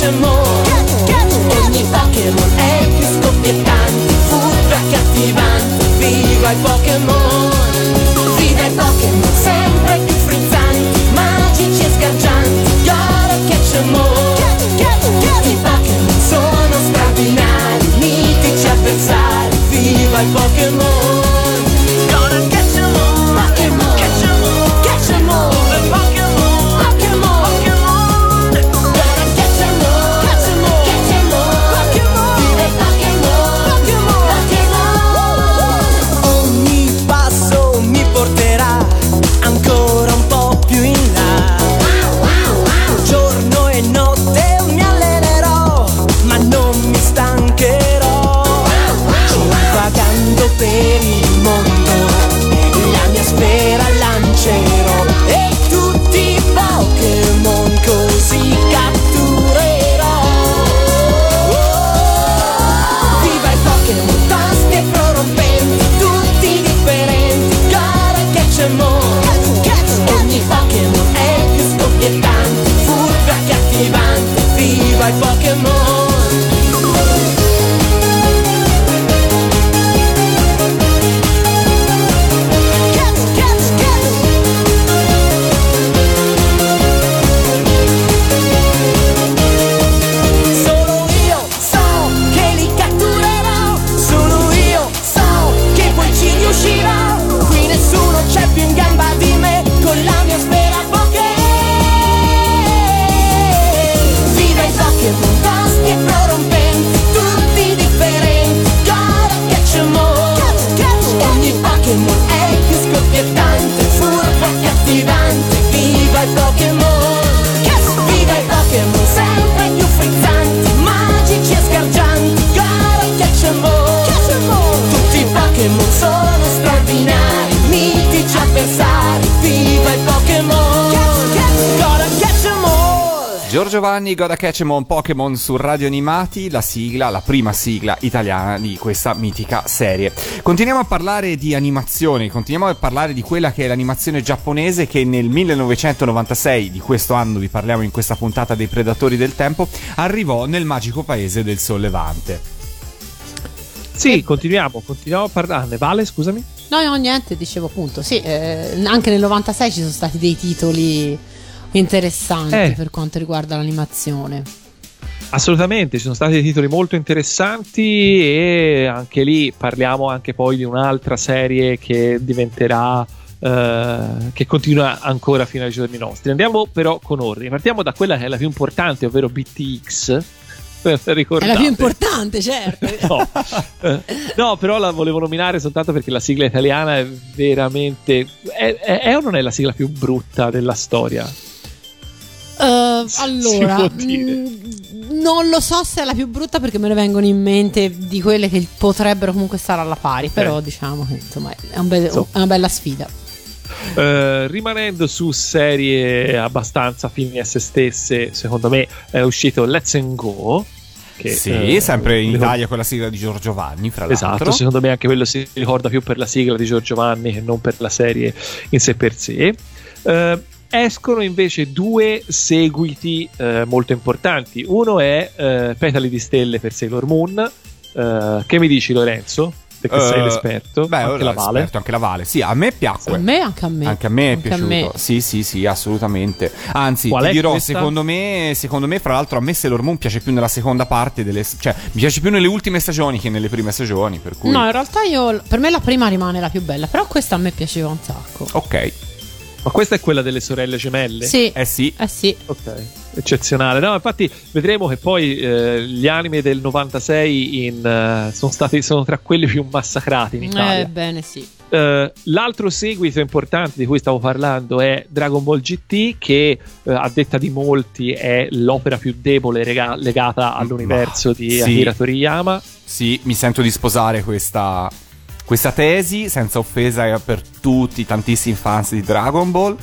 Catch 'em Goda Catchemon Pokémon su Radio Animati, la sigla, la prima sigla italiana di questa mitica serie. Continuiamo a parlare di animazione, continuiamo a parlare di quella che è l'animazione giapponese che nel 1996, di questo anno vi parliamo in questa puntata dei Predatori del Tempo, arrivò nel magico paese del Sollevante. Sì, continuiamo, continuiamo a parlarne. Vale, scusami. No, no, niente, dicevo appunto. Sì, eh, anche nel 96 ci sono stati dei titoli interessanti Eh. per quanto riguarda l'animazione. Assolutamente, ci sono stati dei titoli molto interessanti e anche lì parliamo anche poi di un'altra serie che diventerà eh, che continua ancora fino ai giorni nostri. Andiamo però con ordine. Partiamo da quella che è la più importante, ovvero BTX. È Ricordate? la più importante, certo. No. Eh, no, però la volevo nominare soltanto perché la sigla italiana è veramente. È, è- è o non è la sigla più brutta della storia? Eh, Si allora, mm, non lo so se è la più brutta perché me ne vengono in mente di quelle che potrebbero comunque stare alla pari, però diciamo che insomma è, un bel- Insomma. è una bella sfida. Eh, rimanendo su serie abbastanza fini a se stesse, secondo me è uscito Let's and Go. Che, sì, eh, sempre in ricordo- Italia con la sigla di Giorgio Vanni, fra l'altro. Esatto, secondo me anche quello si ricorda più per la sigla di Giorgio Vanni che non per la serie in sé per sé. Eh, escono invece due seguiti eh, molto importanti. Uno è eh, Petali di Stelle per Sailor Moon. Eh, che mi dici, Lorenzo? Perché Eh, sei l'esperto. Beh, anche la Vale. esperto, anche la Vale. Sì, a me piacque. A me anche a me. Anche a me è Anche a piaciuto. me. Sì, sì, sì, assolutamente. Anzi, Qual ti è dirò, questa? secondo me, secondo me, fra l'altro, a me Sailor Moon piace più nella seconda parte delle. cioè, mi piace più nelle ultime stagioni che nelle prime stagioni. Per cui. No, in realtà io per me la prima rimane la più bella, però questa a me piaceva un sacco. Ok. Ma questa è quella delle sorelle gemelle? Sì. Eh sì. Eh sì. Ok, eccezionale. No, infatti vedremo che poi eh, gli anime del 96 in, eh, sono, stati, sono tra quelli più massacrati in Italia. Eh, bene, sì. Eh, l'altro seguito importante di cui stavo parlando è Dragon Ball GT, che eh, a detta di molti è l'opera più debole rega- legata all'universo Ma, di sì. Akira Toriyama. Sì, mi sento di sposare questa, questa tesi, senza offesa per tutti i tantissimi fans di Dragon Ball.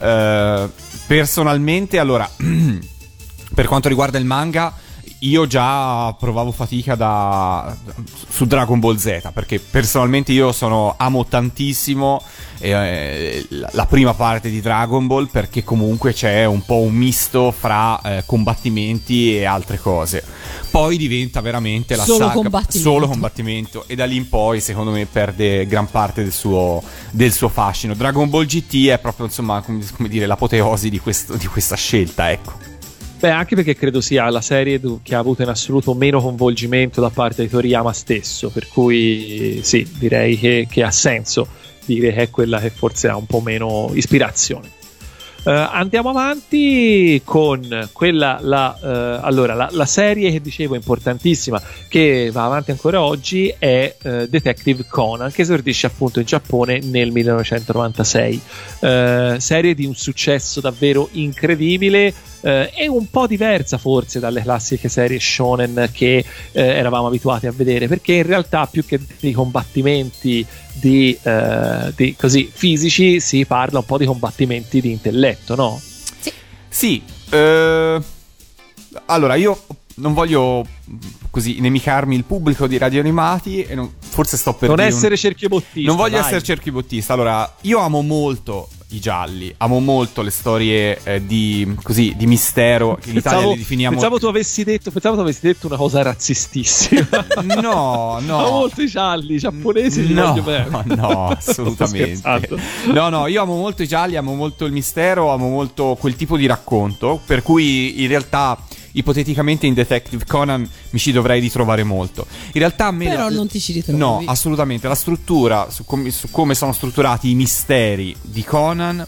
Eh, personalmente, allora, per quanto riguarda il manga, io già provavo fatica da, su Dragon Ball Z perché personalmente io sono amo tantissimo eh, la, prima parte di Dragon Ball perché comunque c'è un po' un misto fra eh, combattimenti e altre cose. Poi diventa veramente la Solo saga combattimento. solo combattimento e da lì in poi secondo me perde gran parte del suo, del suo fascino. Dragon Ball GT è proprio insomma come, come dire l'apoteosi di, questo- di questa scelta, ecco. Beh, anche perché credo sia la serie che ha avuto in assoluto meno coinvolgimento da parte di Toriyama stesso, per cui sì, direi che, che ha senso dire che è quella che forse ha un po' meno ispirazione. Eh, andiamo avanti con quella, la, eh, allora, la, la serie che dicevo importantissima che va avanti ancora oggi è eh, Detective Conan che esordisce appunto in Giappone nel 1996 Eh, serie di un successo davvero incredibile eh, e un po' diversa forse dalle classiche serie shonen che eh, eravamo abituati a vedere perché in realtà più che di combattimenti di, eh, di così fisici si parla un po' di combattimenti di intelletto no? Sì, eh, allora io non voglio mh, così inemicarmi il pubblico di radio animati e non- forse sto per non dire un- essere cerchiobottista Non voglio dai. essere cerchibottista. Allora, io amo molto i gialli, amo molto le storie eh, di, così, di mistero che in Italia Pensavo, le definiamo pensavo tu avessi detto pensavo tu avessi detto una cosa razzistissima No, no. Amo molto i gialli i giapponesi li no, voglio bene no, assolutamente. No, no, io amo molto i gialli, amo molto il mistero, amo molto quel tipo di racconto, per cui in realtà ipoteticamente in Detective Conan mi ci dovrei ritrovare molto. In realtà a me Però la- non ti ci ritrovi. No, assolutamente, la struttura su com- su come sono strutturati i misteri di Conan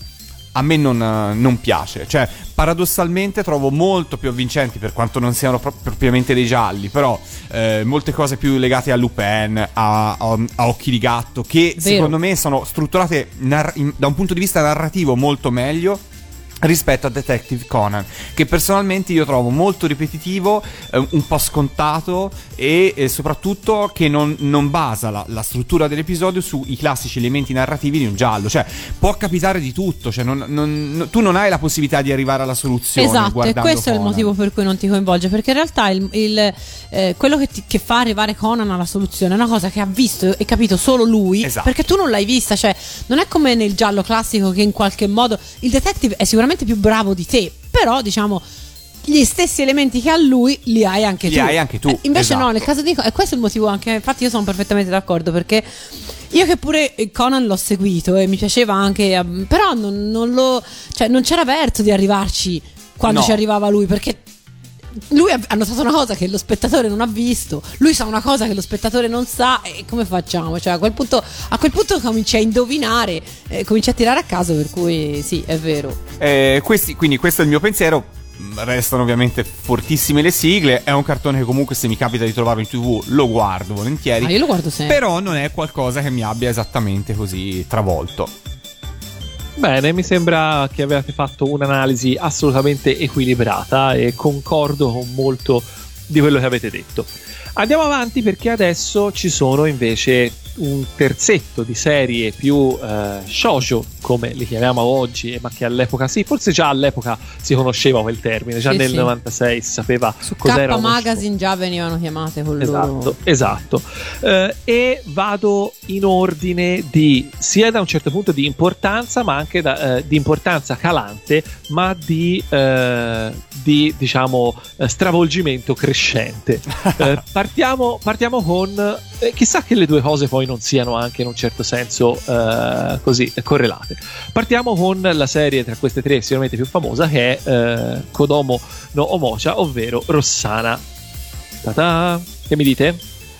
a me non, non piace. Cioè, paradossalmente trovo molto più avvincenti, per quanto non siano pro- propriamente dei gialli, però eh, molte cose più legate a Lupin, a, a- a Occhi di Gatto, che Vero. secondo me sono strutturate nar- in- da un punto di vista narrativo molto meglio rispetto a Detective Conan che personalmente io trovo molto ripetitivo eh, un po' scontato e eh, soprattutto che non, non basa la, la struttura dell'episodio sui classici elementi narrativi di un giallo cioè può capitare di tutto cioè non- non- no- tu non hai la possibilità di arrivare alla soluzione Esatto, e questo è il Conan. motivo per cui non ti coinvolge. Perché in realtà il, il, eh, quello che, ti- che fa arrivare Conan alla soluzione è una cosa che ha visto e capito solo lui. Esatto. Perché tu non l'hai vista. Cioè, non è come nel giallo classico che in qualche modo il detective è sicuramente più bravo di te. Però, diciamo. Gli stessi elementi che ha lui li hai anche Li tu. hai anche tu, Eh, invece no, esatto. nel caso di Conan, e questo è il motivo anche, infatti io sono perfettamente d'accordo perché io che pure eh, Conan l'ho seguito e mi piaceva anche, ehm, però non, non lo, cioè non c'era verso di arrivarci quando No. ci arrivava lui perché lui ha notato una cosa che lo spettatore non ha visto, lui sa una cosa che lo spettatore non sa e come facciamo? Cioè a quel punto, a quel punto cominci a indovinare, eh, cominci a tirare a caso per cui sì, è vero. Eh, questi- quindi questo è il mio pensiero. Mm, Restano ovviamente fortissime le sigle. È un cartone che comunque se mi capita di trovarlo in tv lo guardo volentieri. Ma io lo guardo sempre. Però non è qualcosa che mi abbia esattamente così travolto. Bene, mi sembra che abbiate fatto un'analisi assolutamente equilibrata e concordo con molto di quello che avete detto. Andiamo avanti perché adesso ci sono invece un terzetto di serie più eh, shoujo, come li chiamiamo oggi, ma che all'epoca sì, forse già all'epoca si conosceva quel termine, già Sì, nel sì. 96 si sapeva Su cos'era K Magazine già venivano chiamate con Esatto, loro. esatto. Eh, e vado in ordine di sia da un certo punto di importanza, ma anche da, eh, di importanza calante, ma di, eh, di diciamo eh, stravolgimento crescente. Eh, partiamo, partiamo con eh, chissà che le due cose poi non siano anche in un certo senso eh, così correlate. Partiamo con la serie tra queste tre sicuramente più famosa che è eh, Kodomo no Omocha, ovvero Rossana. Ta-ta. Che mi dite?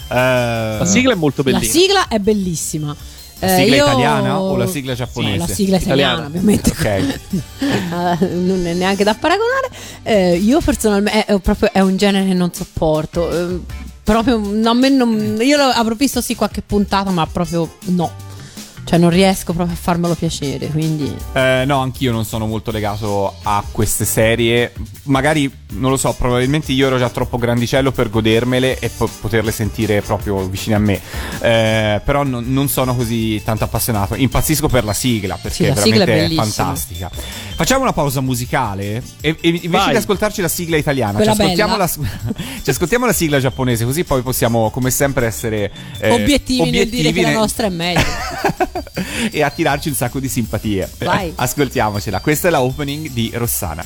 La La sigla è molto La bellina. sigla è bellissima. La Eh, sigla io- italiana o la sigla giapponese? Sì, la sigla italiana, Italiana. ovviamente. Ok. Eh, non è neanche da paragonare. Eh, io personalmente è, è proprio, è un genere che non sopporto. Proprio no, a me non- io avrò visto sì qualche puntata, ma proprio no. Cioè non riesco proprio a farmelo piacere, quindi... Eh, no, anch'io non sono molto legato a queste serie. Magari, non lo so, probabilmente io ero già troppo grandicello per godermele e po- poterle sentire proprio vicine a me. Eh, però non, non sono così tanto appassionato. Impazzisco per la sigla, perché Sì, la è sigla è veramente fantastica. Facciamo una pausa musicale e, e invece Vai. di ascoltarci la sigla italiana, ci ascoltiamo, la, ci ascoltiamo la sigla giapponese, così poi possiamo, come sempre, essere eh, obiettivi, nel dire che la nel- nostra è meglio. e attirarci un sacco di simpatie. Vai. Ascoltiamocela. Questa è la opening di Rossana.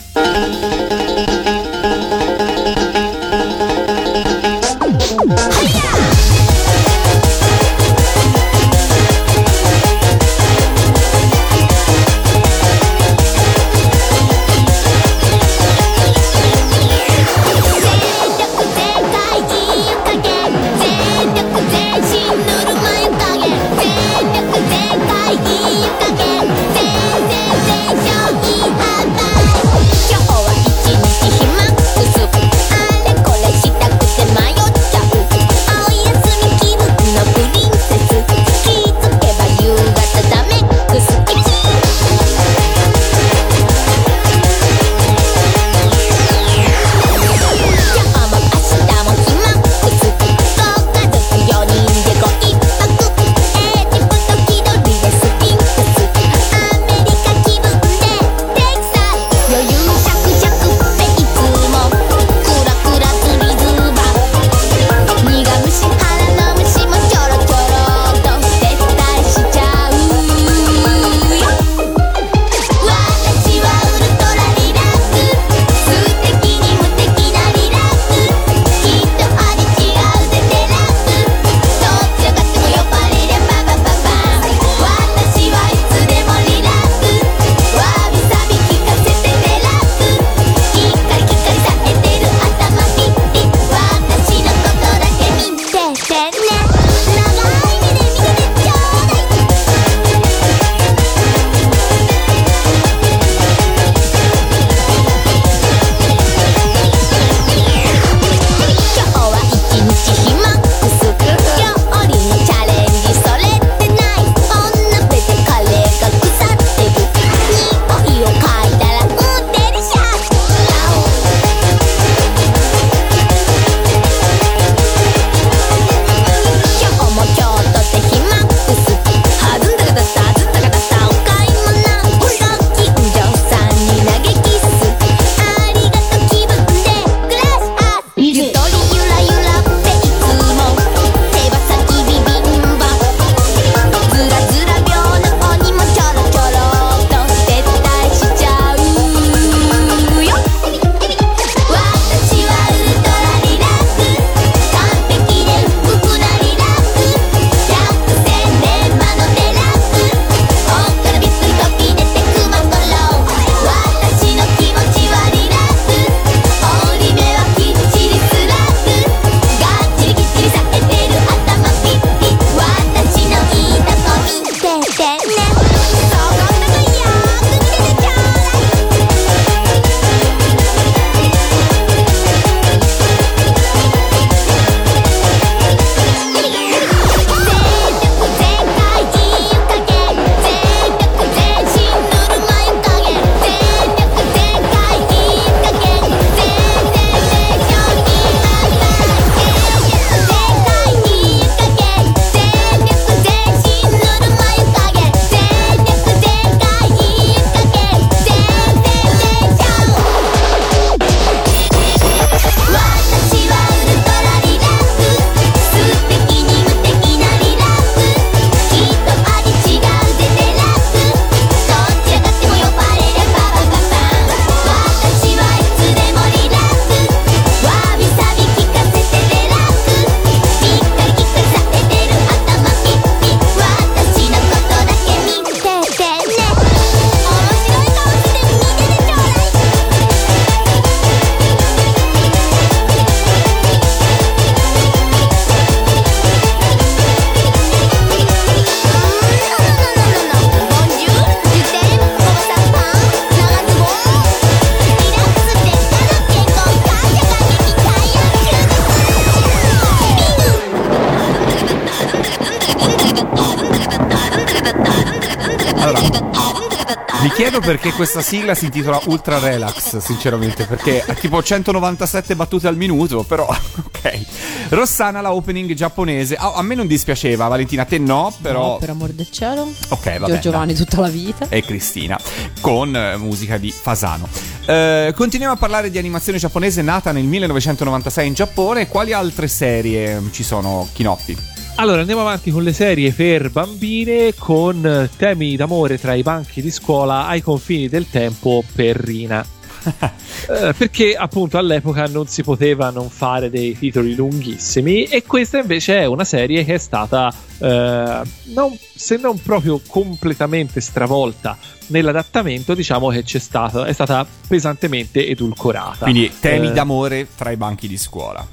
Perché questa sigla si intitola Ultra Relax, sinceramente, perché ha tipo 197 battute al minuto, però ok. Rossana la opening giapponese. Ah, a me non dispiaceva, Valentina, a te no, però No, per amor del cielo. Ok, va bene. Giovanni tutta la vita. e Cristina con eh, musica di Fasano. Eh, continuiamo a parlare di animazione giapponese nata nel 1996 in Giappone. Quali altre serie ci sono, Chinoppi? Allora andiamo avanti con le serie per bambine con temi d'amore tra i banchi di scuola ai confini del tempo per Rina. Eh, perché appunto all'epoca non si poteva non fare dei titoli lunghissimi e questa invece è una serie che è stata eh, non- se non proprio completamente stravolta nell'adattamento diciamo che c'è stata è stata pesantemente edulcorata Quindi temi Eh, d'amore tra i banchi di scuola.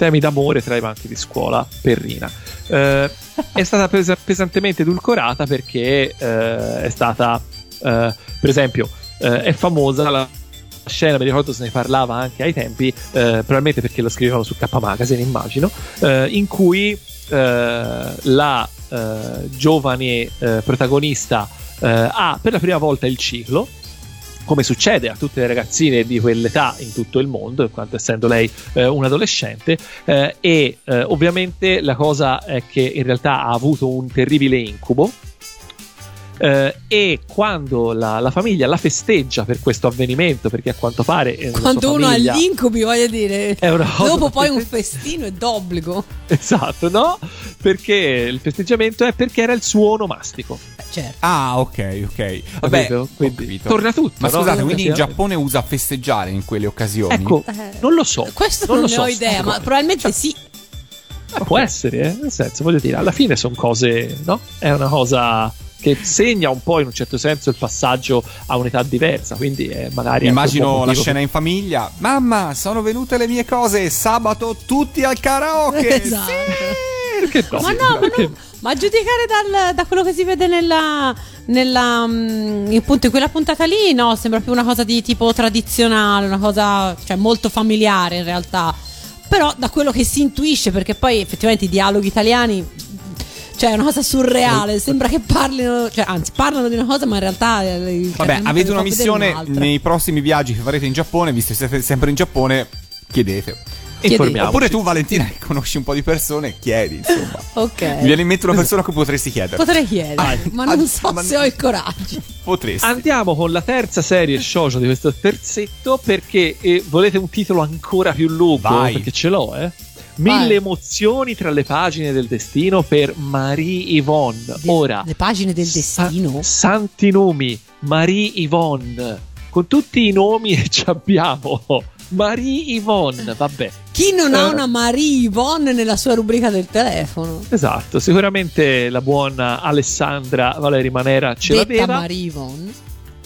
Temi d'amore tra i banchi di scuola per Rina. Eh, è stata pesa- pesantemente edulcorata perché eh, è stata, eh, per esempio, eh, è famosa la scena, mi ricordo se ne parlava anche ai tempi, eh, probabilmente perché lo scrivevano su K Magazine, immagino, eh, in cui la giovane protagonista ha per la prima volta il ciclo come succede a tutte le ragazzine di quell'età in tutto il mondo, in quanto essendo lei eh, un adolescente, eh, e eh, ovviamente la cosa è che in realtà ha avuto un terribile incubo. Eh, e quando la, la famiglia la festeggia per questo avvenimento, perché a quanto pare eh, Quando uno ha gli incubi, voglio dire. Dopo poi un festino è d'obbligo. Esatto, no? Perché il festeggiamento è perché era il suo onomastico. Eh, certo. Ah, ok, ok. Vabbè, Quindi capito. torna tutto. Ma no? scusate, quindi in. Giappone usa festeggiare in quelle occasioni? Ecco, Eh, non lo so. Questo non non, lo ne so. ho idea, ma probabilmente sì. Ma può essere, eh? nel senso, voglio dire, alla fine sono cose, no? È una cosa che segna un po' in un certo senso il passaggio a un'età diversa, quindi è magari... Immagino la scena in famiglia. Mamma, sono venute le mie cose. Sabato tutti al karaoke. Esatto. no? Ma no, ma, Perché- no, ma a giudicare dal- da quello che si vede nella, nella mm, appunto in quella puntata lì, no, sembra più una cosa di tipo tradizionale, una cosa cioè molto familiare in realtà. Però da quello che si intuisce, perché poi effettivamente i dialoghi italiani cioè è una cosa surreale, sembra che parlino, cioè anzi parlano di una cosa, ma in realtà eh, il Vabbè, avete una missione nei prossimi viaggi che farete in Giappone, visto che siete sempre in Giappone, chiedete. Informiamoci. Oppure tu, Valentina, che conosci un po' di persone, chiedi, insomma. Ok. Mi viene in mente una persona a cui potresti chiedere. Potrei chiedere, ma non ah, so ma- se ho il coraggio. Potresti. Andiamo con la terza serie shoujo di questo terzetto perché eh, volete un titolo ancora più lungo? Vai. Perché ce l'ho, eh? Mille Vai. emozioni tra le pagine del destino per Marie Yvonne. De- Ora, le pagine del sa- destino? santi nomi, Marie Yvonne. Con tutti i nomi che ci abbiamo. Marie Yvonne, vabbè. Chi non ha Eh. una Marie Yvonne nella sua rubrica del telefono? Esatto, sicuramente la buona Alessandra Valeri Manera ce Detta l'aveva. Marie Yvonne.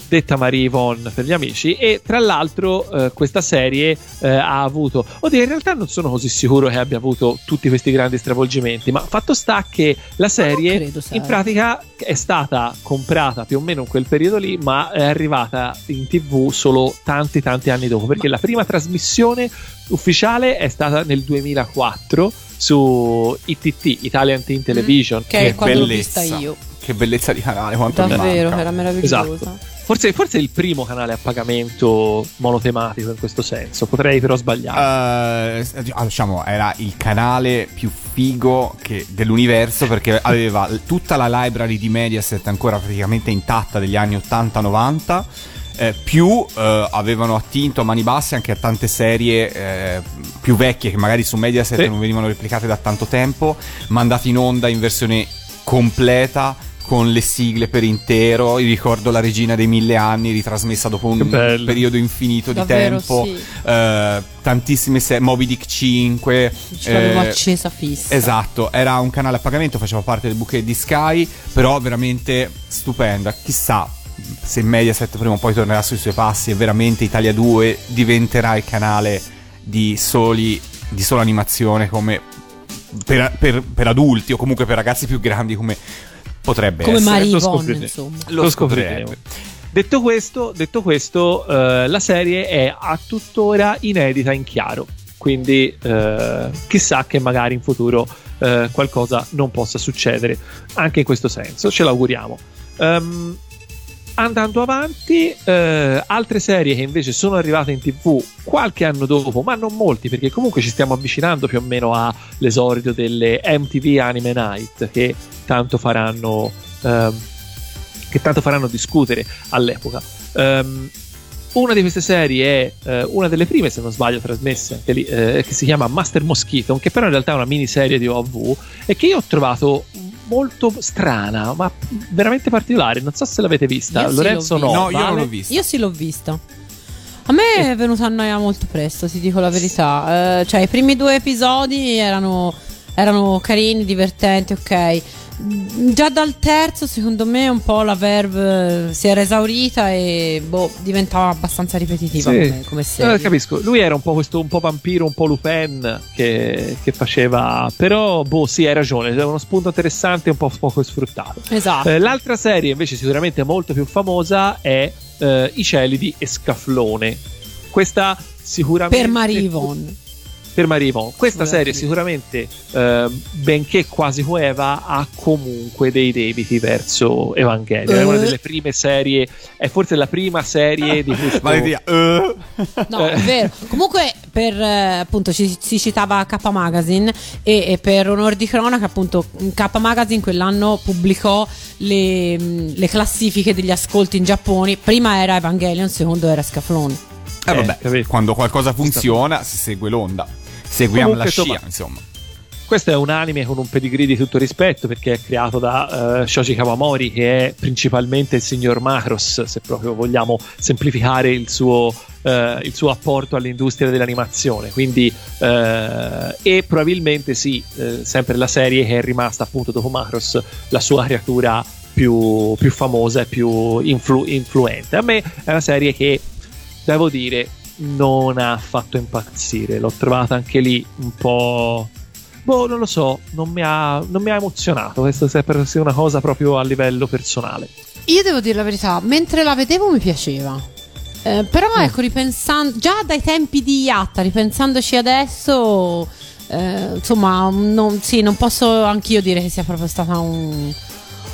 Detta Marie Yvonne per gli amici e tra l'altro eh, questa serie eh, ha avuto oddio in realtà non sono così sicuro che abbia avuto tutti questi grandi stravolgimenti ma fatto sta che la serie credo, in pratica è stata comprata più o meno in quel periodo lì ma è arrivata in tv solo tanti tanti anni dopo perché la prima trasmissione ufficiale è stata nel 2004 su ITT Italian Teen Television Che è quando l'ho bellezza. vista io. Che bellezza di canale, quanto mi Davvero, era meravigliosa. Esatto. Forse, forse è il primo canale a pagamento monotematico in questo senso, potrei però sbagliare. Ah, diciamo, era il canale più figo che- dell'universo perché aveva tutta la library di Mediaset ancora praticamente intatta degli anni 80-90. eh, più eh, avevano attinto a mani basse anche a tante serie eh, più vecchie che magari su Mediaset Sì. non venivano replicate da tanto tempo, mandate in onda in versione completa con le sigle per intero. Io ricordo La Regina dei Mille Anni, ritrasmessa dopo un periodo infinito di Davvero, tempo. sì. Eh, tantissime serie, Moby Dick 5. Ce l'avevo eh, accesa fissa. Esatto, era un canale a pagamento, faceva parte del bouquet di Sky, però veramente stupenda. Chissà se Mediaset prima o poi tornerà sui suoi passi e veramente Italia 2 diventerà il canale di soli di sola animazione come per, per- per adulti o comunque per ragazzi più grandi come potrebbe Come essere. Marie lo Yvonne, scopriremo. insomma. Lo scopriremo. Detto questo, detto questo eh, la serie è a tuttora inedita in chiaro. Quindi eh, chissà che magari in futuro eh, qualcosa non possa succedere anche in questo senso. Ce l'auguriamo. Ehm, andando avanti, eh, altre serie che invece sono arrivate in tv qualche anno dopo, ma non molti, perché comunque ci stiamo avvicinando più o meno all'esordio delle MTV Anime Night che tanto faranno, ehm, che tanto faranno discutere all'epoca. Ehm, una di queste serie è eh, una delle prime, se non sbaglio, trasmesse anche lì, eh, che si chiama Master Mosquito, che però in realtà è una miniserie di OV e che io ho trovato molto strana, ma veramente particolare. Non so se l'avete vista. Io sì, Lorenzo l'ho no. No, io non l'ho vista. Io sì l'ho vista. A me è venuta a noia molto presto, ti dico la verità. Eh, cioè, i primi due episodi erano, erano carini, divertenti, ok. Già dal terzo, secondo me, un po' la verve eh, si era esaurita e boh, diventava abbastanza ripetitiva Sì. come, come serie. Eh, capisco. Lui era un po' questo un po' vampiro, un po' Lupin che, che faceva. Però, boh, sì, hai ragione. È uno spunto interessante un po' poco sfruttato. Esatto. Eh, l'altra serie, invece, sicuramente molto più famosa è eh, I cieli di Escaflone. Questa sicuramente. per Marie Yvonne. Per Marie Yvonne. Questa serie sicuramente, eh, benché quasi coeva, ha comunque dei debiti verso Evangelion. È una Eh. delle prime serie, è forse la prima serie di questo... Valentina, eh. No, è vero. Comunque, per eh, appunto ci- si citava K Magazine e, e per onor di cronaca, appunto, K Magazine quell'anno pubblicò le, mh, le classifiche degli ascolti in Giappone. Prima era Evangelion, secondo era Scaflone. Eh, Eh, vabbè, capito. quando qualcosa funziona si segue l'onda. Seguiamo Comunque, la scia, insomma, insomma. Questo è un anime con un pedigree di tutto rispetto perché è creato da eh, Shoji Kawamori che è principalmente il signor Macross, se proprio vogliamo semplificare il suo, eh, il suo apporto all'industria dell'animazione. Quindi, eh, e probabilmente sì, sempre la serie che è rimasta appunto dopo Macross la sua creatura più, più famosa e più influ- influente. A me è una serie che devo dire non ha fatto impazzire. L'ho trovata anche lì un po'. Boh, non lo so, non mi ha, non mi ha emozionato. Questa è una cosa proprio a livello personale. Io devo dire la verità, mentre la vedevo mi piaceva. Eh, però ecco, ripensando, già dai tempi di Yatta, ripensandoci adesso, eh, insomma, non, sì, non posso anch'io dire che sia proprio stata un-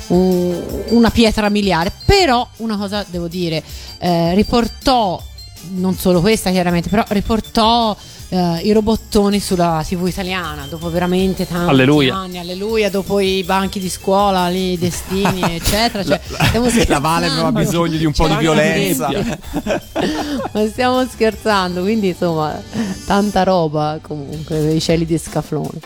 un- una pietra miliare. Però una cosa devo dire, eh, riportò, non solo questa chiaramente, però riportò eh, i robottoni sulla TV italiana dopo veramente tanti Alleluia. anni, alleluia, dopo i banchi di scuola, lì, i destini, eccetera. Cioè, stiamo La Vale aveva bisogno di un po' di violenza. Ma stiamo scherzando, quindi insomma, tanta roba comunque, i cieli di scaflone.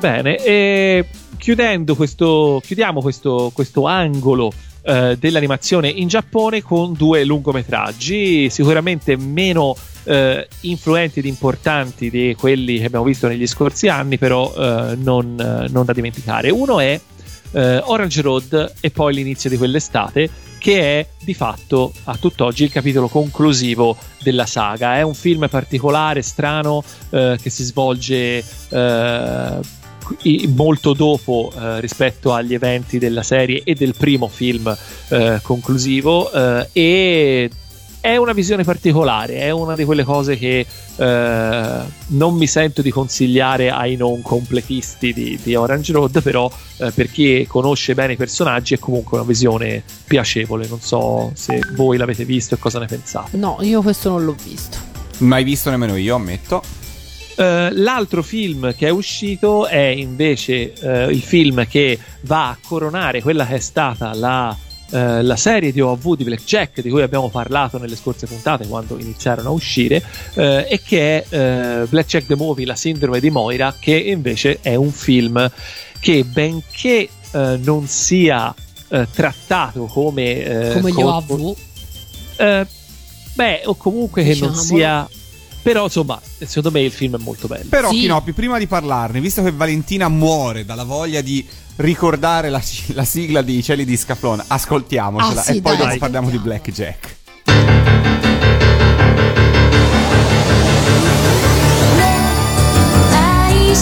Bene, e chiudendo questo, chiudiamo questo, questo angolo eh, dell'animazione in Giappone con due lungometraggi, sicuramente meno eh, influenti ed importanti di quelli che abbiamo visto negli scorsi anni, però eh, non, eh, non da dimenticare. Uno è eh, Orange Road e poi l'inizio di quell'estate, che è di fatto a tutt'oggi il capitolo conclusivo della saga. È un film particolare, strano, eh, che si svolge eh, molto dopo eh, rispetto agli eventi della serie e del primo film eh, conclusivo eh, e è una visione particolare, è una di quelle cose che eh, non mi sento di consigliare ai non completisti di, di Orange Road, però eh, per chi conosce bene i personaggi è comunque una visione piacevole. Non so se voi l'avete visto e cosa ne pensate. No, io questo non l'ho visto. Mai visto nemmeno io, ammetto. Eh, l'altro film che è uscito è invece eh, il film che va a coronare quella che è stata la, eh, la serie di OV di Blackjack di cui abbiamo parlato nelle scorse puntate quando iniziarono a uscire e che è Blackjack the Movie, la sindrome di Moira che invece è un film che benché non sia trattato come, Come gli eh, beh, o comunque che non sia. Però, insomma, secondo me il film è molto bello. Però, Sì. Kinoppi, prima di parlarne, visto che Valentina muore dalla voglia di ricordare la, la sigla di Cieli di Scaflone, ascoltiamocela Ah, sì, e poi dai, dopo parliamo di. Blackjack. 愛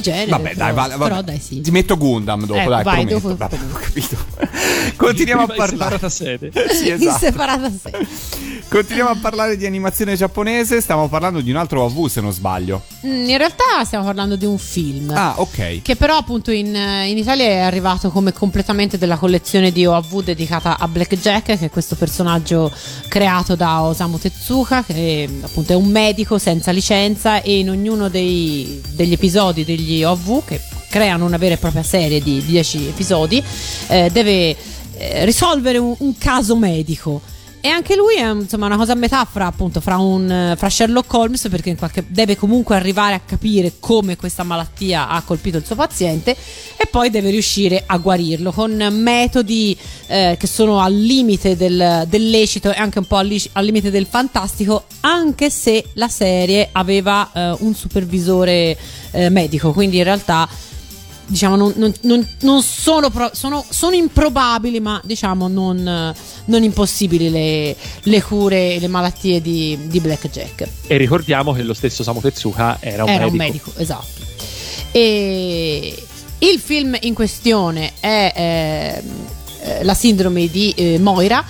genere. Vabbè, però, dai, vale, vabbè. però dai, sì. Ti metto Gundam dopo, Ecco, dai, vai, dopo- Vabbè, ho capito. Continuiamo a Prima in parlare. separata sede. Sì, In esatto. separata sede. Continuiamo a parlare di animazione giapponese. Stiamo parlando di un altro OV, se non sbaglio. Mm, In realtà stiamo parlando di un film. Ah, ok. Che però appunto in, in Italia è arrivato come completamento della collezione di OAV dedicata a Blackjack, che è questo personaggio creato da Osamu Tezuka, che appunto è un medico senza licenza e in ognuno dei- degli episodi degli OAV, che creano una vera e propria serie di 10 episodi, eh, deve eh, risolvere un, un caso medico. E anche lui è insomma una cosa a metà fra, appunto, fra, un, fra Sherlock Holmes perché qualche- deve comunque arrivare a capire come questa malattia ha colpito il suo paziente e poi deve riuscire a guarirlo con metodi eh, che sono al limite del, del lecito e anche un po' al, al limite del fantastico anche se la serie aveva eh, un supervisore eh, medico. Quindi in realtà diciamo non, non- non- non sono, pro- sono, sono improbabili ma diciamo non, non impossibili le, le cure e le malattie di, di Blackjack E ricordiamo che lo stesso Samu Tezuka era un era medico. un medico esatto e il film in questione è ehm, eh, la sindrome di eh, Moira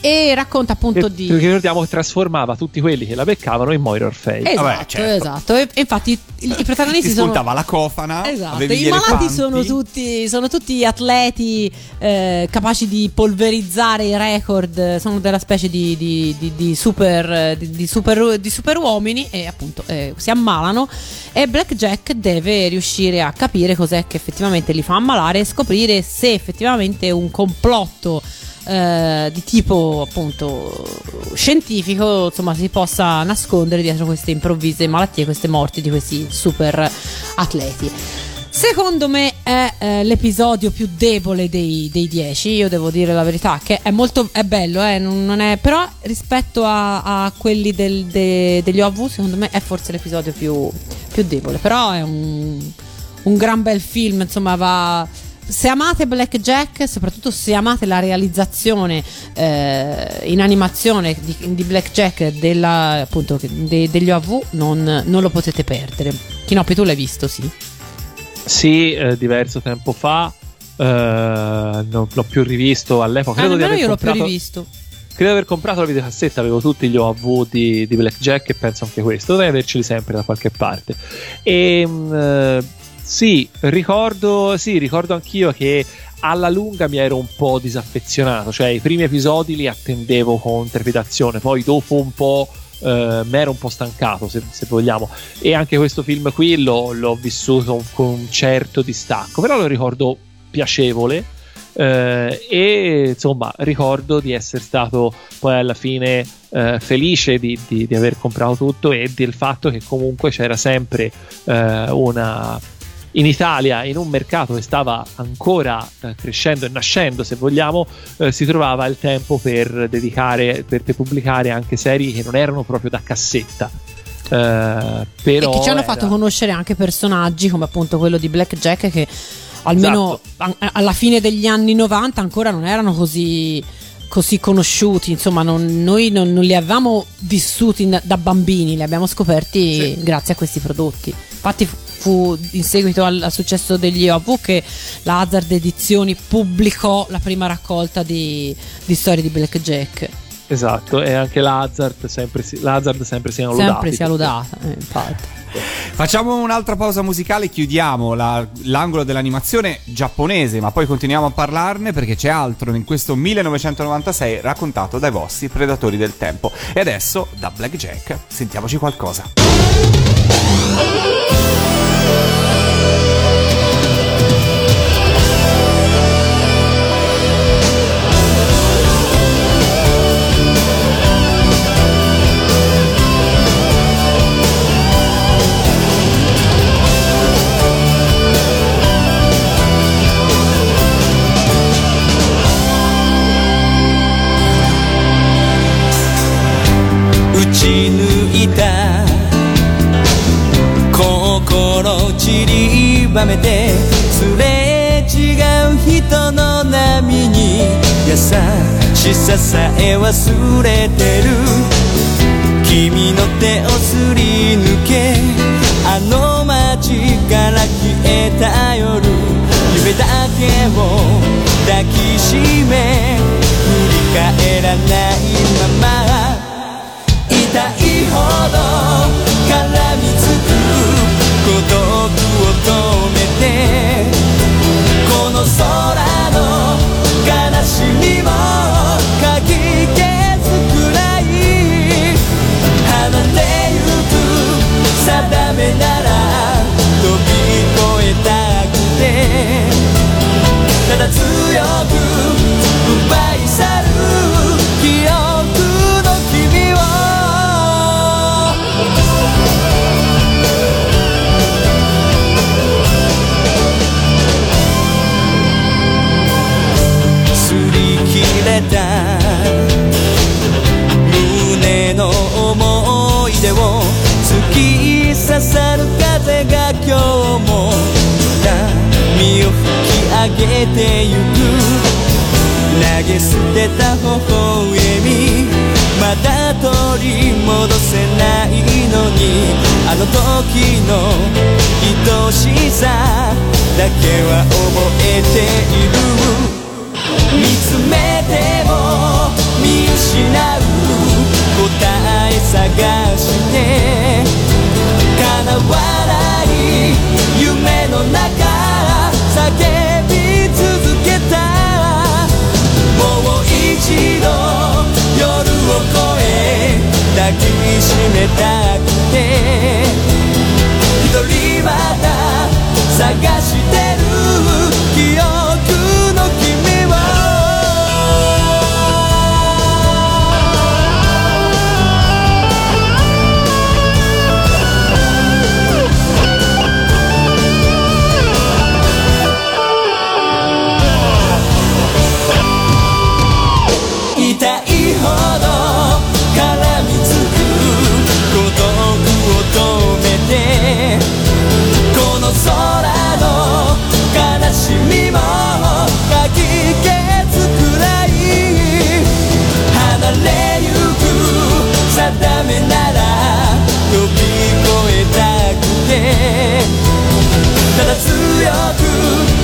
e racconta appunto E- di Perché ricordiamo che trasformava tutti quelli che la beccavano in Moira Orfei. esatto, Vabbè, certo. esatto. E, e infatti i, i Ti protagonisti sono spuntava la cofana. Esatto, i malati elefanti. sono tutti, sono tutti atleti eh, capaci di polverizzare i record, sono della specie di, di- di- di super, di, di super, di super uomini e appunto eh, si ammalano e Blackjack deve riuscire a capire cos'è che effettivamente li fa ammalare e scoprire se effettivamente un complotto eh, di tipo appunto scientifico insomma si possa nascondere dietro queste improvvise malattie, queste morti di questi super atleti. Secondo me è eh, l'episodio più debole dei, dei 10, io devo dire la verità, che è molto è bello, eh, non, non è, però rispetto a, a quelli del- de- degli OV secondo me è forse l'episodio più, più debole, però è un, un gran bel film, insomma va... Se amate Blackjack, soprattutto se amate la realizzazione eh, in animazione di, di Blackjack della, appunto, de- degli OV, non, non lo potete perdere. Kinoppi, tu l'hai visto, sì? Sì, eh, diverso tempo fa. eh, non l'ho più rivisto all'epoca. Ah, Credo di aver io l'ho più comprato- rivisto. Credo di aver comprato la videocassetta, avevo tutti gli OAV di, di Blackjack e penso anche questo. Dovrei averceli sempre da qualche parte. E mm, eh, sì, ricordo, sì, ricordo anch'io che alla lunga mi ero un po' disaffezionato, cioè i primi episodi li attendevo con trepidazione, poi dopo un po' eh, mi ero un po' stancato, se, se vogliamo. E anche questo film qui l'ho, l'ho vissuto con un certo distacco, però lo ricordo piacevole. Eh, e insomma ricordo di essere stato poi alla fine eh, felice di, di- di aver comprato tutto e del fatto che comunque c'era sempre eh, una in Italia in un mercato che stava ancora eh, crescendo e nascendo se vogliamo eh, si trovava il tempo per dedicare per, per pubblicare anche serie che non erano proprio da cassetta. Eh, però e che ci hanno era- fatto conoscere anche personaggi come appunto quello di Blackjack che almeno Esatto. a- alla fine degli anni 90 ancora non erano così, così conosciuti. Insomma non- noi non, non li avevamo vissuti da, da bambini li abbiamo scoperti grazie a questi prodotti. Infatti fu- in seguito al, al successo degli OV che la Hazard Edizioni pubblicò la prima raccolta di, di storie di Blackjack esatto e anche l'Hazard sempre, si- l'Hazard sempre siano lodati sempre sia lodata eh, infatti Facciamo un'altra pausa musicale, chiudiamo la- l'angolo dell'animazione giapponese, ma poi continuiamo a parlarne perché c'è altro in questo 1996 raccontato dai vostri predatori del tempo. E adesso, da Blackjack, sentiamoci qualcosa. Thank you. 散りばめてすれ違う人の波に優しささえ忘れてる。君の手をすり抜けあの街から消えた夜夢だけを抱きしめ振り返らないまま痛いほど孤独を止めてこの空の悲しみもかき消すくらい。離れゆく定めなら飛び越えたくてたださる風が今日も波を吹き上げてゆく投げ捨てた微笑みまだ取り戻せないのにあの時の愛しさだけは覚えている見つめても探して強く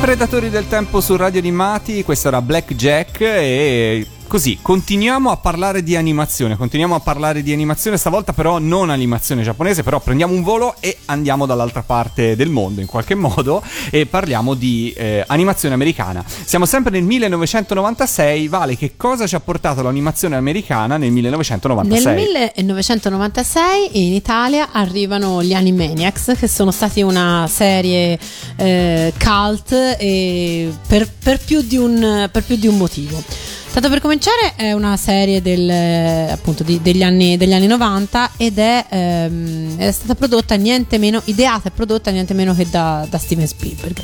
Predatori del Tempo su Radio Animati, questo era Black Jack e così continuiamo a parlare di animazione, continuiamo a parlare di animazione stavolta però non animazione giapponese, però prendiamo un volo e andiamo dall'altra parte del mondo in qualche modo e parliamo di eh, animazione americana. Siamo sempre nel 1996, Vale, che cosa ci ha portato l'animazione americana nel 1996? Nel 1996 in Italia arrivano gli Animaniacs, che sono stati una serie eh, cult per, per più un, per più di un motivo. Tanto per cominciare è una serie del, eh, appunto, di- degli, anni, degli anni 90 ed è, ehm, è stata prodotta niente meno, ideata e prodotta niente meno che da, da Steven Spielberg.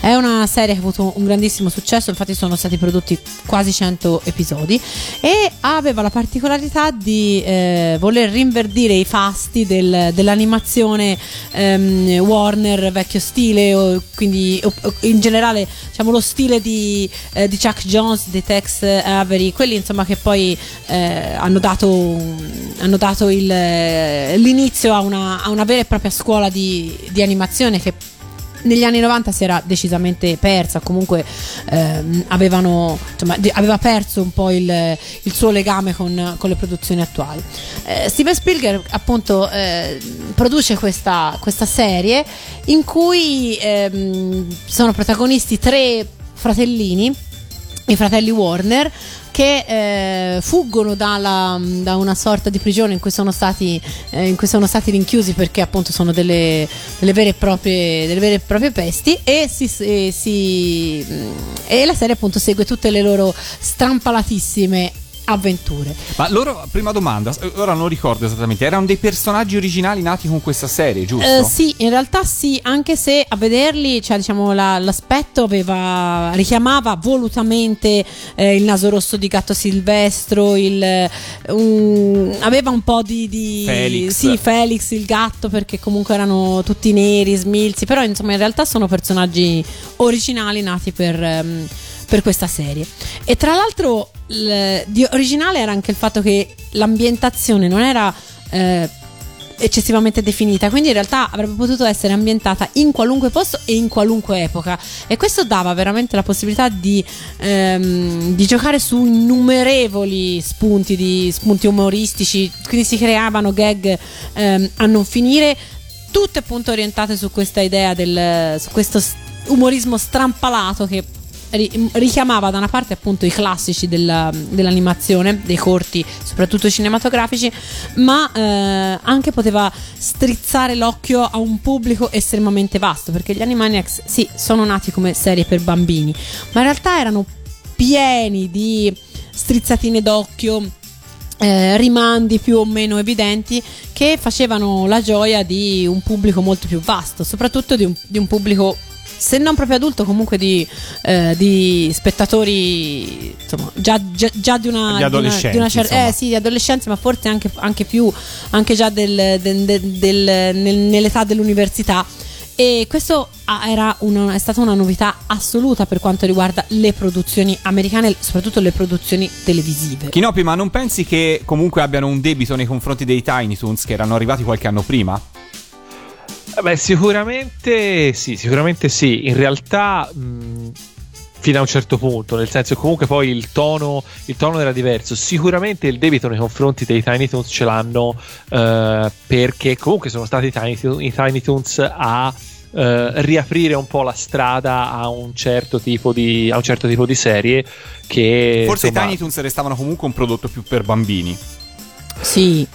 È una serie che ha avuto un grandissimo successo, infatti sono stati prodotti quasi 100 episodi e aveva la particolarità di eh, voler rinverdire i fasti del- dell'animazione ehm, Warner vecchio stile, o quindi o- in generale diciamo lo stile di, eh, di Chuck Jones, di Tex Avery, quelli insomma che poi eh, hanno dato, hanno dato il, eh, l'inizio a una, a una vera e propria scuola di, di animazione che negli anni 90 si era decisamente persa, comunque ehm, avevano, insomma, aveva perso un po' il, il suo legame con, con le produzioni attuali. Eh, Steven Spielberg appunto eh, produce questa, questa serie in cui ehm, sono protagonisti tre fratellini i fratelli Warner che eh, fuggono dalla- da una sorta di prigione in cui sono stati, eh, in cui sono stati rinchiusi perché appunto sono delle, delle vere, proprie, delle vere e proprie pesti e, si, e si- e la serie appunto segue tutte le loro strampalatissime avventure. Ma loro, prima domanda, ora non ricordo esattamente, erano dei personaggi originali nati con questa serie, giusto? Eh, sì, in realtà sì, anche se a vederli, cioè, diciamo, la- l'aspetto aveva, richiamava volutamente eh, il naso rosso di gatto silvestro, il, un- aveva un po' di, di- Felix. Sì, Felix il gatto, perché comunque erano tutti neri, smilzi, però insomma in realtà sono personaggi originali nati per... ehm, per questa serie e tra l'altro di originale era anche il fatto che l'ambientazione non era eh, eccessivamente definita, quindi in realtà avrebbe potuto essere ambientata in qualunque posto e in qualunque epoca. E questo dava veramente la possibilità di, ehm, di giocare su innumerevoli spunti, di, spunti umoristici, quindi si creavano gag ehm, a non finire, tutte appunto orientate su questa idea del, su questo umorismo strampalato che ri- richiamava da una parte appunto i classici della- dell'animazione, dei corti, soprattutto cinematografici, ma eh, anche poteva strizzare l'occhio a un pubblico estremamente vasto, perché gli Animaniacs sì, sono nati come serie per bambini, ma in realtà erano pieni di strizzatine d'occhio eh, rimandi più o meno evidenti che facevano la gioia di un pubblico molto più vasto, soprattutto di un, di un pubblico se non proprio adulto, comunque di, eh, di spettatori insomma, già, già- già di una, Di di una- di una cer- insomma. eh, sì, di adolescenza, ma forse anche, anche più, anche già del- del- del- del- nel- nell'età dell'università. E questo ah, era una- è stata una novità assoluta per quanto riguarda le produzioni americane, soprattutto le produzioni televisive. Chinopi, ma non pensi che comunque abbiano un debito nei confronti dei Tiny Toons che erano arrivati qualche anno prima? Eh Beh, sicuramente sì, sicuramente sì. In realtà, mh, fino a un certo punto, nel senso che comunque poi il tono, il tono era diverso. Sicuramente il debito nei confronti dei Tiny Toons ce l'hanno eh, perché comunque sono stati i Tiny, i Tiny Toons a eh, riaprire un po' la strada a un certo tipo di, a un certo tipo di serie che Forse insomma, i Tiny Toons restavano comunque un prodotto più per bambini. Sì,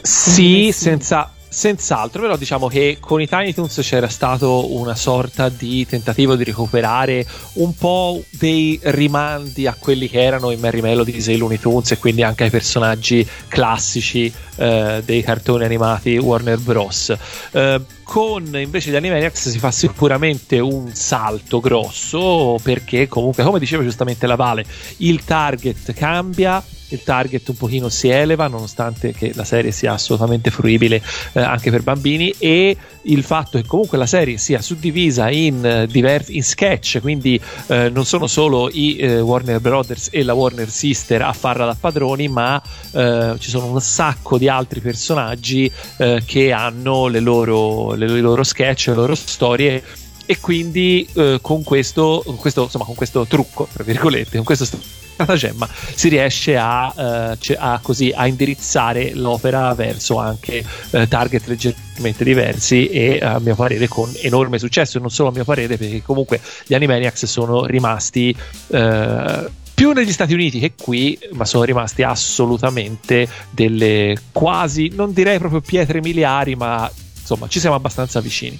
Sì, senza, senz'altro, però diciamo che con i Tiny Toons c'era stato una sorta di tentativo di recuperare un po' dei rimandi a quelli che erano i Merry Melodies e i Looney Tunes e quindi anche ai personaggi classici eh, dei cartoni animati Warner Bros. Eh, con invece gli Animaniacs si fa sicuramente un salto grosso perché comunque come diceva giustamente la Vale il target cambia il target un pochino si eleva nonostante che la serie sia assolutamente fruibile eh, anche per bambini e il fatto che comunque la serie sia suddivisa in, eh, diversi in sketch quindi eh, non sono solo i eh, Warner Brothers e la Warner Sister a farla da padroni ma eh, ci sono un sacco di altri personaggi eh, che hanno le loro, le, loro sketch, le loro storie e quindi con questo, questo insomma con questo trucco tra virgolette con questo stratagemma si riesce a, eh, ce- a così a indirizzare l'opera verso anche eh, target leggermente diversi e a mio parere con enorme successo. E non solo a mio parere perché comunque gli Animaniacs sono rimasti eh, più negli Stati Uniti che qui, ma sono rimasti assolutamente delle quasi, non direi proprio pietre miliari, ma insomma ci siamo abbastanza vicini.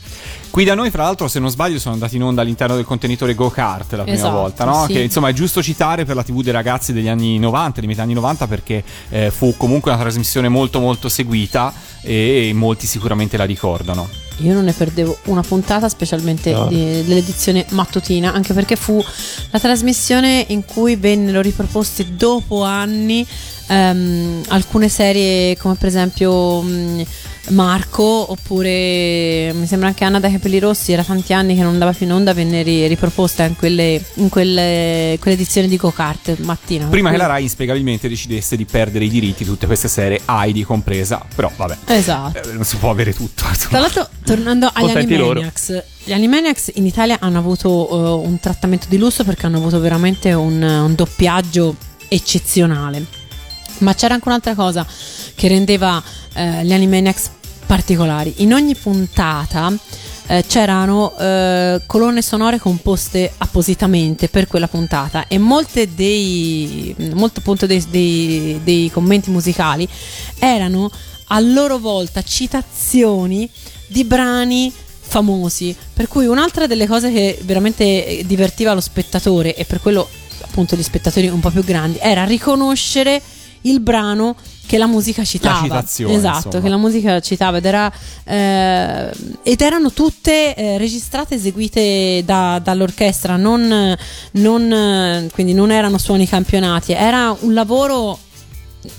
Qui da noi, fra l'altro, se non sbaglio, sono andati in onda all'interno del contenitore Go Kart la prima Esatto, volta, no? sì. Che insomma è giusto citare per la TV dei ragazzi degli anni 90, di metà anni 90, perché eh, fu comunque una trasmissione molto molto seguita e molti sicuramente la ricordano. Io non ne perdevo una puntata, specialmente No. di- dell'edizione mattutina, anche perché fu la trasmissione in cui vennero riproposte dopo anni ehm, alcune serie come per esempio mh, Marco oppure mi sembra anche Anna dai capelli rossi, era tanti anni che non andava più in onda, venne ri- riproposta in quelle, in quelle, quell'edizione di Go Kart mattina. Prima che Per la cui- Rai inspiegabilmente decidesse di perdere i diritti di tutte queste serie, Heidi compresa, però vabbè, Esatto. eh, non si può avere tutto. insomma. Tra l'altro, tornando agli. Animaniacs, gli Animaniacs in Italia hanno avuto eh, un trattamento di lusso perché hanno avuto veramente un, un doppiaggio eccezionale. Ma c'era anche un'altra cosa che rendeva eh, gli Animaniacs particolari. In ogni puntata eh, c'erano eh, colonne sonore composte appositamente per quella puntata e molte dei, molto appunto dei, dei- dei commenti musicali erano a loro volta citazioni di brani famosi. Per cui un'altra delle cose che veramente divertiva lo spettatore e per quello appunto gli spettatori un po' più grandi era riconoscere il brano che la musica citava. citazione, esatto, insomma. che la musica citava ed, era, eh, ed erano tutte eh, registrate, eseguite da- dall'orchestra, non, non, quindi non erano suoni campionati, era un lavoro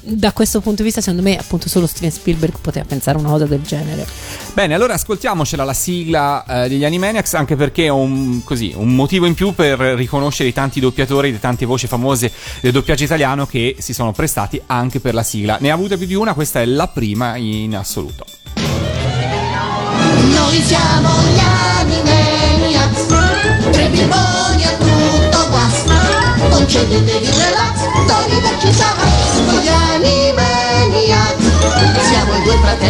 da questo punto di vista, secondo me, appunto solo Steven Spielberg poteva pensare una cosa del genere. Bene, allora ascoltiamocela la sigla eh, degli Animaniacs, anche perché è un, così, un motivo in più per riconoscere i tanti doppiatori, le tante voci famose del doppiaggio italiano che si sono prestati anche per la sigla. Ne ha avute più di una, questa è la prima in assoluto. Noi siamo gli Animaniacs, tre bimboni a tutto guasto. Concedetevi relax, Tony ci sarà.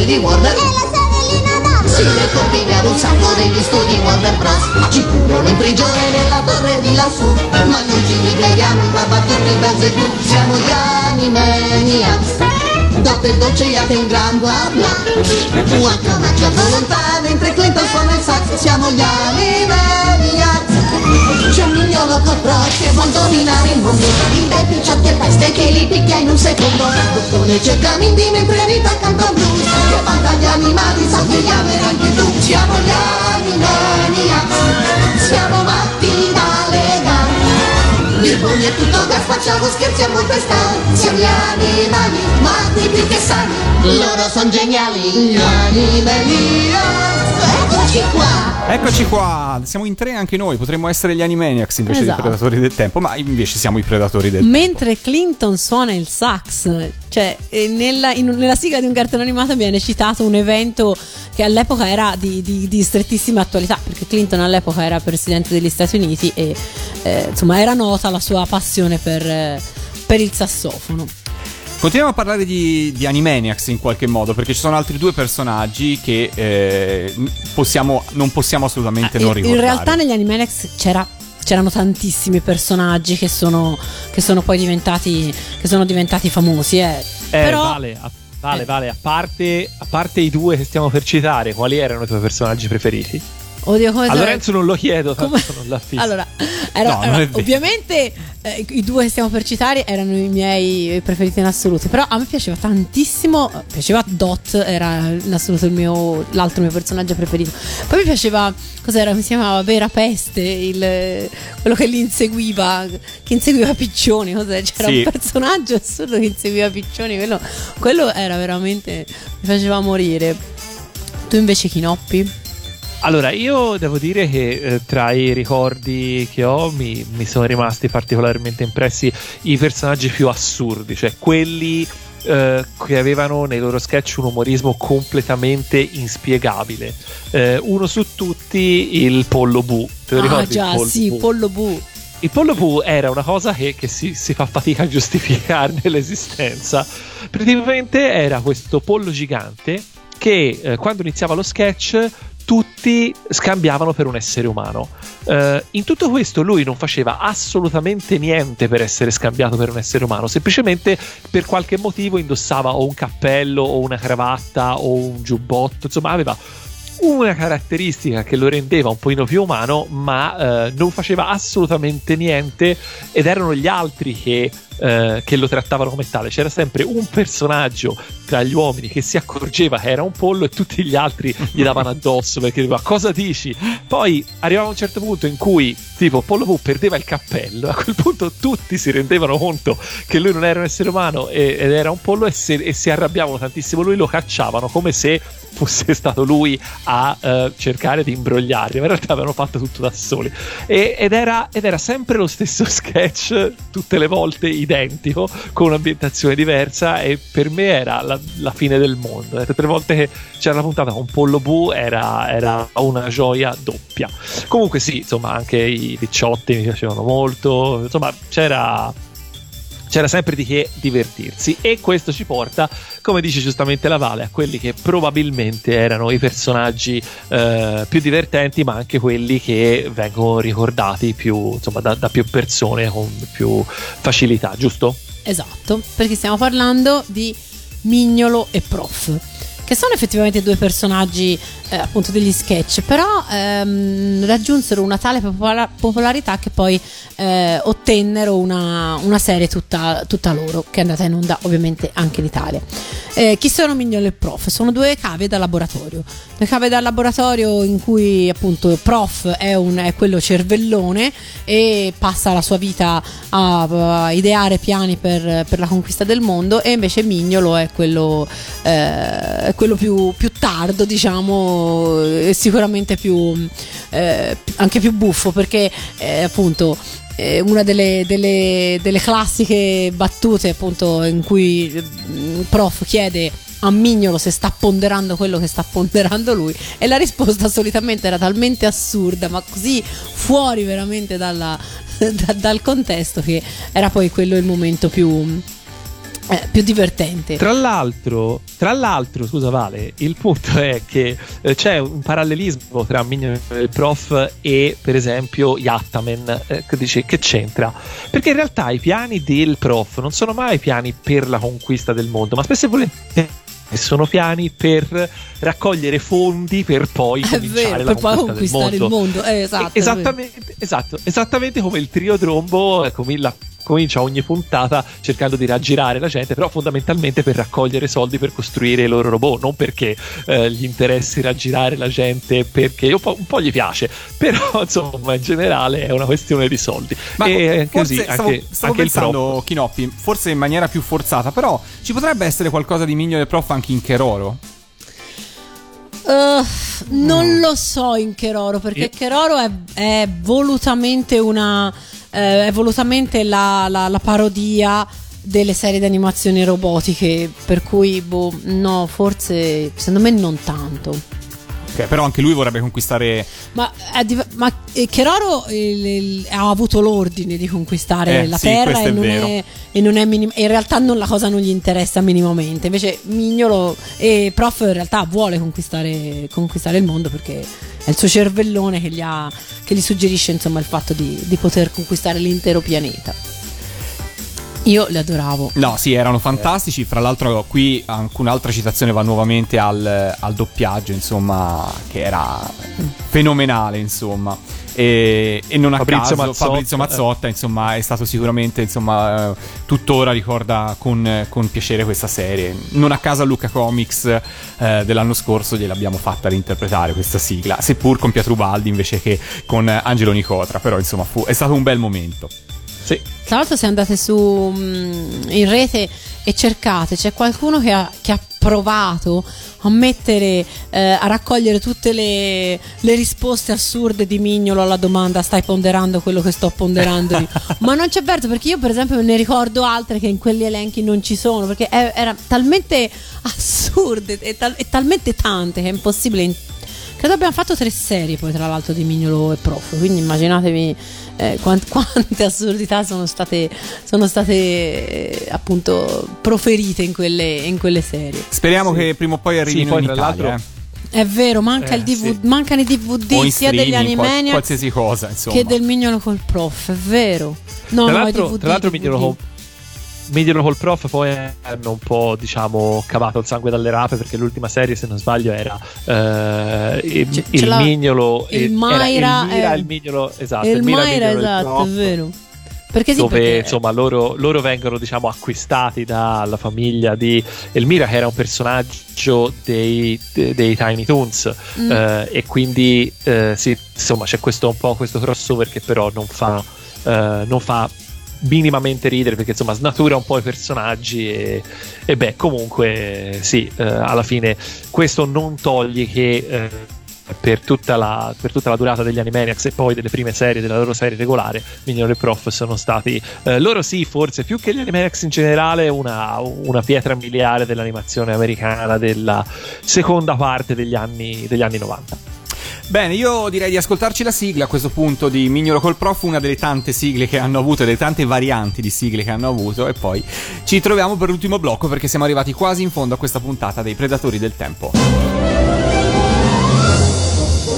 Animaniacs, siamo i due fratelli Warner. E la sorellina Dax. Sì, le combiniamo un sacco degli studi Warner Bros. Ci chiudono in prigione nella torre di lassù, ma non ci ribelliamo, papà tutti i belzi blu, siamo gli Animaniacs. Dopo il dolce iate un gran bla Waka waka volontà mentre Clinton suona il sax Siamo gli Animaniacs C'è un mignolo col pro che vuol dominare il mondo. Il dei picciotti e peste che li picchia in un secondo. Bottone cerca Mindy mentre Rita canta blues Che gli animali sa che chiamere anche tu. Siamo gli Animaniacs Siamo matti da legare pugno è tutto gas, facciamo scherzi a moltestà Siamo gli animali, matti più che sani. Loro sono geniali Gli animali Eccoci qua Eccoci qua, siamo in tre anche noi, potremmo essere gli Animaniacs invece Esatto. dei Predatori del Tempo, ma invece siamo i Predatori del Mentre Clinton suona il sax, cioè eh, nella, in- nella sigla di un cartone animato viene citato un evento che all'epoca era di, di- di strettissima attualità, perché Clinton all'epoca era presidente degli Stati Uniti e eh, insomma era nota la sua passione per, eh, per il sassofono. Continuiamo a parlare di, di Animaniacs in qualche modo, perché ci sono altri due personaggi che eh, possiamo, non possiamo assolutamente non Ah, in, in ricordare. realtà negli Animaniacs c'era c'erano tantissimi personaggi che sono, che sono poi diventati che sono diventati famosi eh. Eh, però vale, a, vale, Eh. vale. A parte, a parte i due che stiamo per citare, quali erano i tuoi personaggi preferiti? Oddio come A Lorenzo non lo chiedo, tanto Come- non l'ha fisso. Allora, era- No, vero. ovviamente eh, i due che stiamo per citare erano i miei preferiti in assoluto, però a me piaceva tantissimo, piaceva Dot, era in assoluto il mio, l'altro mio personaggio preferito. Poi mi piaceva, cos'era, mi si chiamava Vera Peste, il- quello che li inseguiva, che inseguiva Piccioni, cos'è? C'era Sì. un personaggio assurdo che inseguiva Piccioni, quello, quello era veramente, mi faceva morire. Tu invece Chinoppi? Allora, io devo dire che eh, tra i ricordi che ho mi, mi sono rimasti particolarmente impressi i personaggi più assurdi, cioè quelli eh, che avevano nei loro sketch un umorismo completamente inspiegabile. Eh, uno su tutti, il pollo Bu. Te lo Ah ricordi? già, il pollo sì, Bu? Pollo Bu. Il pollo Pooh era una cosa che, che si, si fa fatica a giustificarne l'esistenza. Praticamente era questo pollo gigante che eh, quando iniziava lo sketch tutti scambiavano per un essere umano. Eh, in tutto questo lui non faceva assolutamente niente per essere scambiato per un essere umano, semplicemente per qualche motivo indossava o un cappello o una cravatta o un giubbotto, insomma aveva una caratteristica che lo rendeva un pochino più umano, ma eh, non faceva assolutamente niente ed erano gli altri che, eh, che lo trattavano come tale. C'era sempre un personaggio tra gli uomini che si accorgeva che era un pollo e tutti gli altri gli davano addosso perché diceva cosa dici? Poi arrivava un certo punto in cui tipo Pollo Pooh perdeva il cappello, a quel punto tutti si rendevano conto che lui non era un essere umano e- ed era un pollo e, se- e si arrabbiavano tantissimo lui, lo cacciavano come se fosse stato lui a eh, cercare di imbrogliarli, ma in realtà avevano fatto tutto da soli. E- ed, era, ed era sempre lo stesso sketch, tutte le volte identico, con un'ambientazione diversa, e per me era la, la fine del mondo. Le tre volte che c'era la puntata con Pollo Bu era, era una gioia doppia. Comunque, sì, insomma, anche i picciotti mi piacevano molto, insomma, c'era c'era sempre di che divertirsi e questo ci porta, come dice giustamente la Vale, a quelli che probabilmente erano i personaggi eh, più divertenti, ma anche quelli che vengono ricordati più, insomma, da, da più persone con più facilità, giusto? Esatto, perché stiamo parlando di Mignolo e Prof, che sono effettivamente due personaggi eh, appunto degli sketch, però ehm, raggiunsero una tale popola- popolarità che poi eh, ottennero una, una serie tutta, tutta loro, che è andata in onda ovviamente anche in Italia. Eh, chi sono Mignolo e Prof? Sono due cave da laboratorio. Due cave da laboratorio in cui appunto Prof è, un, è quello cervellone e passa la sua vita a, a ideare piani per, per la conquista del mondo e invece Mignolo è quello, eh, quello più, più tardo, diciamo, e sicuramente più, eh, anche più buffo perché eh, appunto eh, una delle, delle- delle classiche battute appunto in cui mm, il prof chiede a Mignolo se sta ponderando quello che sta ponderando lui e la risposta solitamente era talmente assurda ma così fuori veramente dalla- da- dal contesto che era poi quello il momento più è più divertente. Tra l'altro, tra l'altro, scusa Vale, il punto è che eh, c'è un parallelismo tra Minion del Prof e per esempio Yattaman, eh, che dice che c'entra? Perché in realtà i piani del Prof non sono mai piani per la conquista del mondo, ma spesso e volentieri sono piani per raccogliere fondi per poi È cominciare vero, per poi conquista conquistare il mondo. Eh, esatto, esattamente, esatto, esattamente come il trio Trombo eh, come la- comincia ogni puntata cercando di raggirare la gente, però fondamentalmente per raccogliere soldi per costruire i loro robot, non perché eh, gli interessi raggirare la gente, perché un po', un po' gli piace, però insomma in generale è una questione di soldi. Ma e così, stavo, anche, stavo anche il prof. pensando, Chinoppi, forse in maniera più forzata, però ci potrebbe essere qualcosa di Migno del Prof anche in Keroro? Uh, non lo so in Keroro perché Io- Keroro è, è volutamente una eh, è volutamente la, la- la parodia delle serie di animazioni robotiche per cui boh, no forse secondo me non tanto Ok, però anche lui vorrebbe conquistare. ma, div- ma eh, Keroro il- il- ha avuto l'ordine di conquistare Eh, la sì, terra e non, è, e non è minim- e in realtà non, la cosa non gli interessa minimamente invece Mignolo e Prof in realtà vuole conquistare, conquistare il mondo perché è il suo cervellone che gli, ha- che gli suggerisce insomma il fatto di, di poter conquistare l'intero pianeta io li adoravo No, sì, erano fantastici. Fra l'altro, qui anche un'altra citazione va nuovamente al, al doppiaggio, insomma, che era fenomenale, insomma. E, e non a Fabrizio caso Mazzotta, Fabrizio Mazzotta, insomma, è stato sicuramente, insomma, eh, tuttora ricorda con, con piacere questa serie. Non a caso a Luca Comics eh, dell'anno scorso gliel'abbiamo fatta reinterpretare questa sigla, seppur con Pietrubaldi invece che con Angelo Nicotra, però insomma fu, è stato un bel momento. Sì. Tra l'altro, se andate su mm, in rete e cercate, c'è qualcuno che ha, che ha provato a mettere, eh, a raccogliere tutte le, le risposte assurde di Mignolo alla domanda: Stai ponderando quello che sto ponderando? io?" Ma non c'è verso, perché io, per esempio, ne ricordo altre che in quegli elenchi non ci sono, perché è- era talmente assurde e, tal- e talmente tante che è impossibile. in- Credo abbiamo fatto tre serie poi tra l'altro di Mignolo e Prof, quindi immaginatevi eh, quant- quante assurdità sono state, sono state eh, appunto proferite in quelle, in quelle serie. Speriamo che prima o poi arrivino poi in tra Italia. l'altro-. È vero, manca Eh, il DV- sì. mancano i DVD sia degli streaming, qual- Animaniacs qualsiasi cosa, insomma. che del Mignolo col Prof, è vero. No, tra, no, l'altro, DVD, tra l'altro DVD. Mignolo col, Mignolo col prof poi hanno un po' diciamo cavato il sangue dalle rape perché l'ultima serie se non sbaglio era eh, il, il mignolo il era Mayra il Mira il mignolo esatto E il Mira, Mayra, mignolo, il esatto, è vero. Perché sì, dove perché- insomma loro, loro vengono diciamo acquistati dalla famiglia di Elmira che era un personaggio dei, de- dei Tiny Toons Mm. eh, e quindi eh, sì, insomma c'è questo un po' questo crossover che però non fa, eh, non fa minimamente ridere perché insomma snatura un po' i personaggi e, e beh comunque sì eh, alla fine questo non toglie che eh, per tutta, la, per tutta la durata degli Animaniacs e poi delle prime serie della loro serie regolare Minion e Prof sono stati eh, loro sì forse più che gli Animaniacs in generale una, una pietra miliare dell'animazione americana della seconda parte degli anni, degli anni 90 Bene, io direi di ascoltarci la sigla a questo punto di Mignolo col Prof, una delle tante sigle che hanno avuto, delle tante varianti di sigle che hanno avuto, e poi ci troviamo per l'ultimo blocco perché siamo arrivati quasi in fondo a questa puntata dei Predatori del Tempo.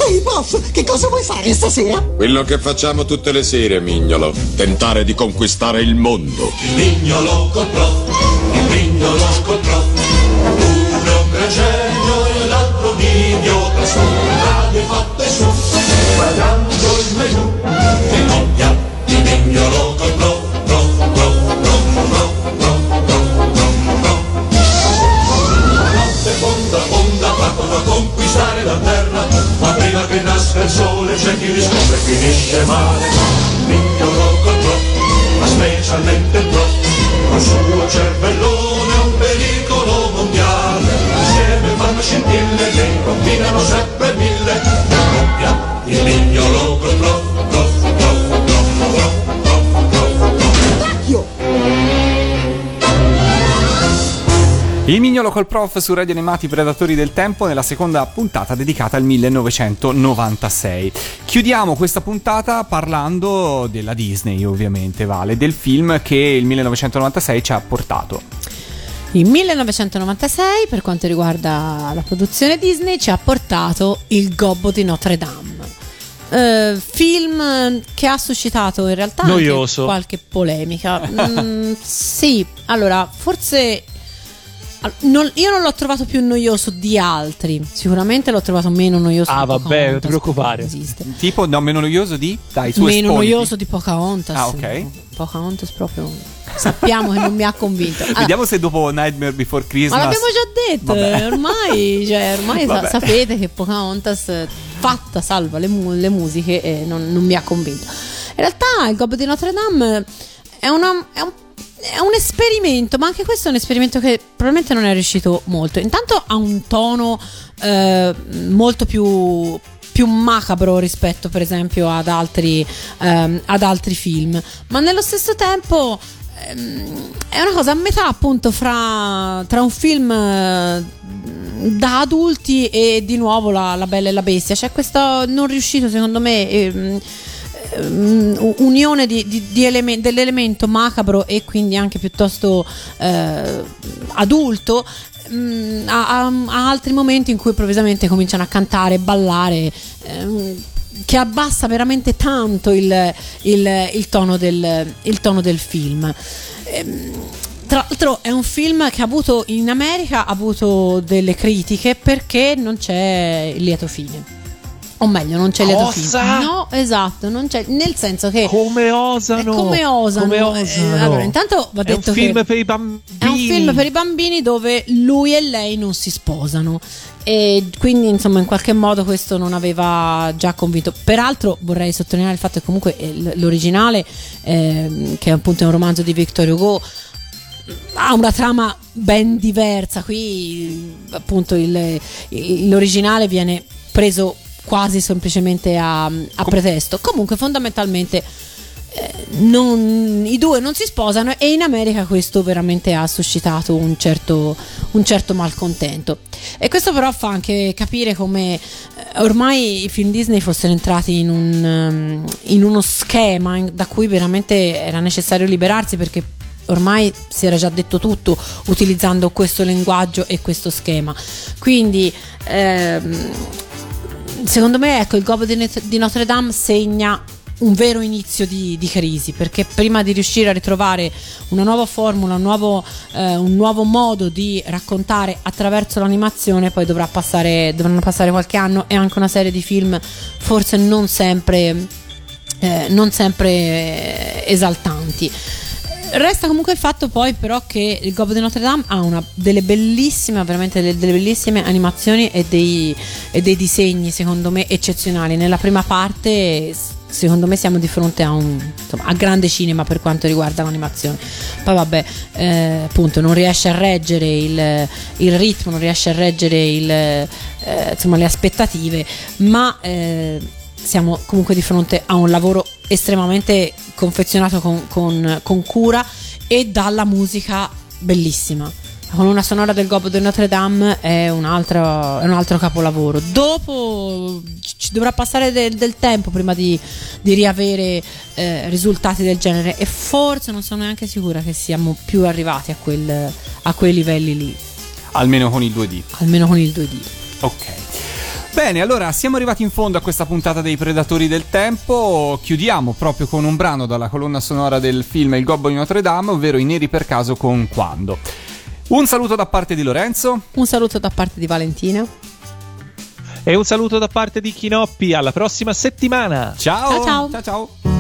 Ehi, prof, che cosa vuoi fare stasera? Quello che facciamo tutte le sere, mignolo. Tentare di conquistare il mondo. Mignolo col prof, il mignolo col prof. Uno genio e l'altro un idiota. Su Bailando el menú. Col Prof su Radio Animati Predatori del Tempo nella seconda puntata dedicata al 1996. Chiudiamo questa puntata parlando della Disney, ovviamente, Vale, del film che il 1996 ci ha portato. Il 1996, per quanto riguarda la produzione Disney, ci ha portato Il Gobbo di Notre Dame. Eh, film che ha suscitato in realtà qualche polemica. Mm, sì, allora, forse non- io non l'ho trovato più noioso di altri. Sicuramente l'ho trovato meno noioso Ah, di vabbè, Pocahontas, non ti preoccupare. esiste. Tipo, no, meno noioso di? Dai, su Meno esponiti. noioso di Pocahontas. Ah, ok. Pocahontas proprio sappiamo che non mi ha convinto. Allora, Vediamo se dopo Nightmare Before Christmas. ma l'abbiamo già detto, Vabbè. eh, ormai, cioè, ormai sa- Vabbè. sapete che Pocahontas, fatta salva le, mu- le musiche, eh, non, non mi ha convinto. In realtà il Gobbo di Notre Dame è, una- è un, è un esperimento, ma anche questo è un esperimento che probabilmente non è riuscito molto. Intanto ha un tono eh, molto più più macabro rispetto per esempio ad altri, ehm, ad altri film ma nello stesso tempo ehm, è una cosa a metà appunto fra tra un film eh, da adulti e di nuovo la, la Bella e la Bestia c'è questo non riuscito secondo me ehm, ehm, unione di, di- di elemen- dell'elemento macabro e quindi anche piuttosto eh, adulto mm, a, a- a altri momenti in cui improvvisamente cominciano a cantare ballare ehm, che abbassa veramente tanto il, il- il tono, del, il tono del film. Ehm, tra l'altro è un film che ha avuto in America ha avuto delle critiche perché non c'è il lieto fine o meglio non c'è il lieto fine no esatto non c'è nel senso che Come osano? è come osano, Come eh, osano? allora intanto va È un detto film che per i bambini. è un film per i bambini dove lui e lei non si sposano e quindi insomma in qualche modo questo non aveva già convinto peraltro vorrei sottolineare il fatto che comunque eh, l'originale ehm, che è appunto un romanzo di Victor Hugo ha una trama ben diversa qui appunto il- l'originale viene preso quasi semplicemente a, a pretesto comunque fondamentalmente eh, non- i due non si sposano e in America questo veramente ha suscitato un certo, un certo malcontento. E questo però fa anche capire come eh, ormai i film Disney fossero entrati in, un, um, in uno schema in- da cui veramente era necessario liberarsi perché ormai si era già detto tutto utilizzando questo linguaggio e questo schema. Quindi ehm, secondo me ecco il Gobbo di, Notre Dame segna un vero inizio di, di crisi perché prima di riuscire a ritrovare una nuova formula, un nuovo, eh, un nuovo modo di raccontare attraverso l'animazione poi passare, dovranno passare qualche anno e anche una serie di film forse non sempre, eh, non sempre esaltanti. Resta comunque il fatto poi però che il Gobbo di Notre Dame ha una delle bellissime, veramente delle, delle bellissime animazioni e dei, e dei disegni secondo me eccezionali. Nella prima parte secondo me siamo di fronte a un insomma, a grande cinema per quanto riguarda l'animazione. Poi vabbè, eh, appunto non riesce a reggere il, il ritmo, non riesce a reggere il, eh, insomma, le aspettative, ma eh, siamo comunque di fronte a un lavoro estremamente confezionato con, con- con cura e dalla musica bellissima. La colonna sonora del Gobbo di Notre Dame è un altro, è un altro capolavoro. Dopo ci ci dovrà passare del, del tempo prima di, di riavere eh, risultati del genere e forse non sono neanche sicura che siamo più arrivati a, quel- a quei livelli lì, Almeno con il 2D. almeno con il 2D. Ok. Bene, allora siamo arrivati in fondo a questa puntata dei Predatori del Tempo. Chiudiamo proprio con un brano dalla colonna sonora del film Il Gobbo di Notre Dame, ovvero I Neri per caso con Quando. Un saluto da parte di Lorenzo. Un saluto da parte di Valentina. E un saluto da parte di Chinoppi. Alla prossima settimana. Ciao. Ciao, ciao. ciao. ciao.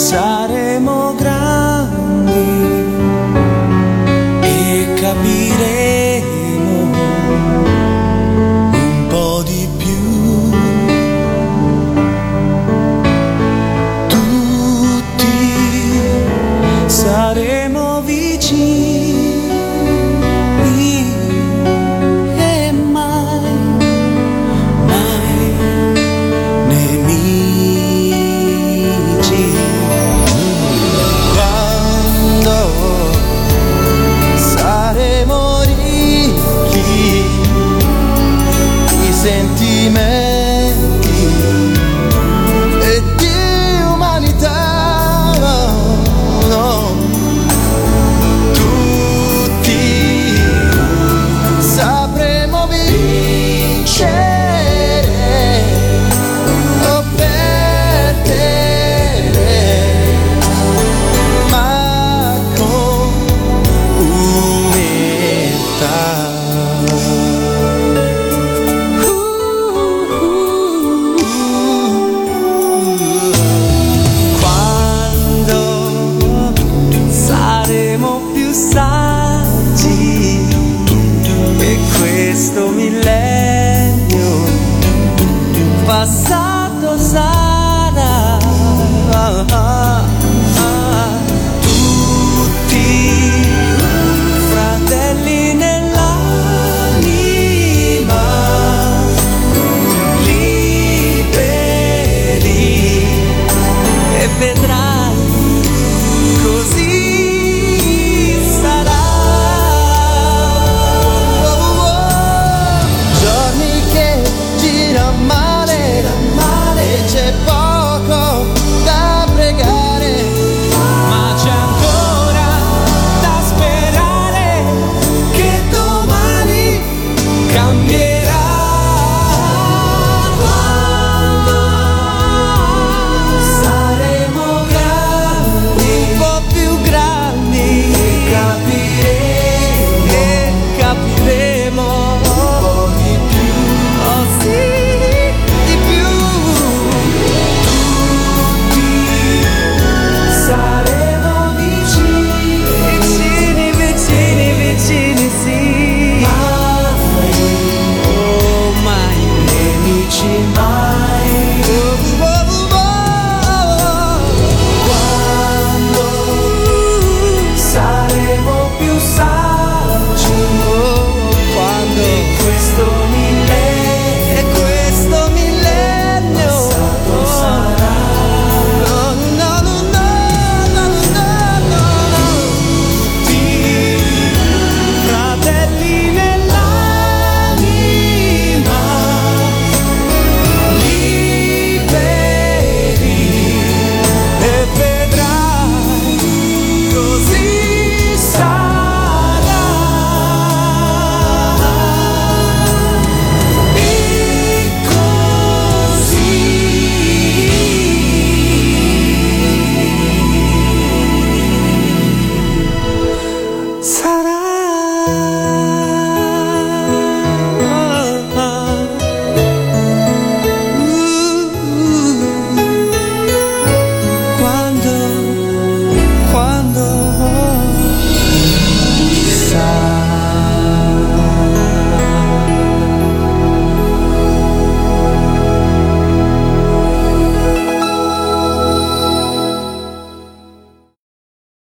Saremo grandi e capiremo un po' di più. Tutti saremo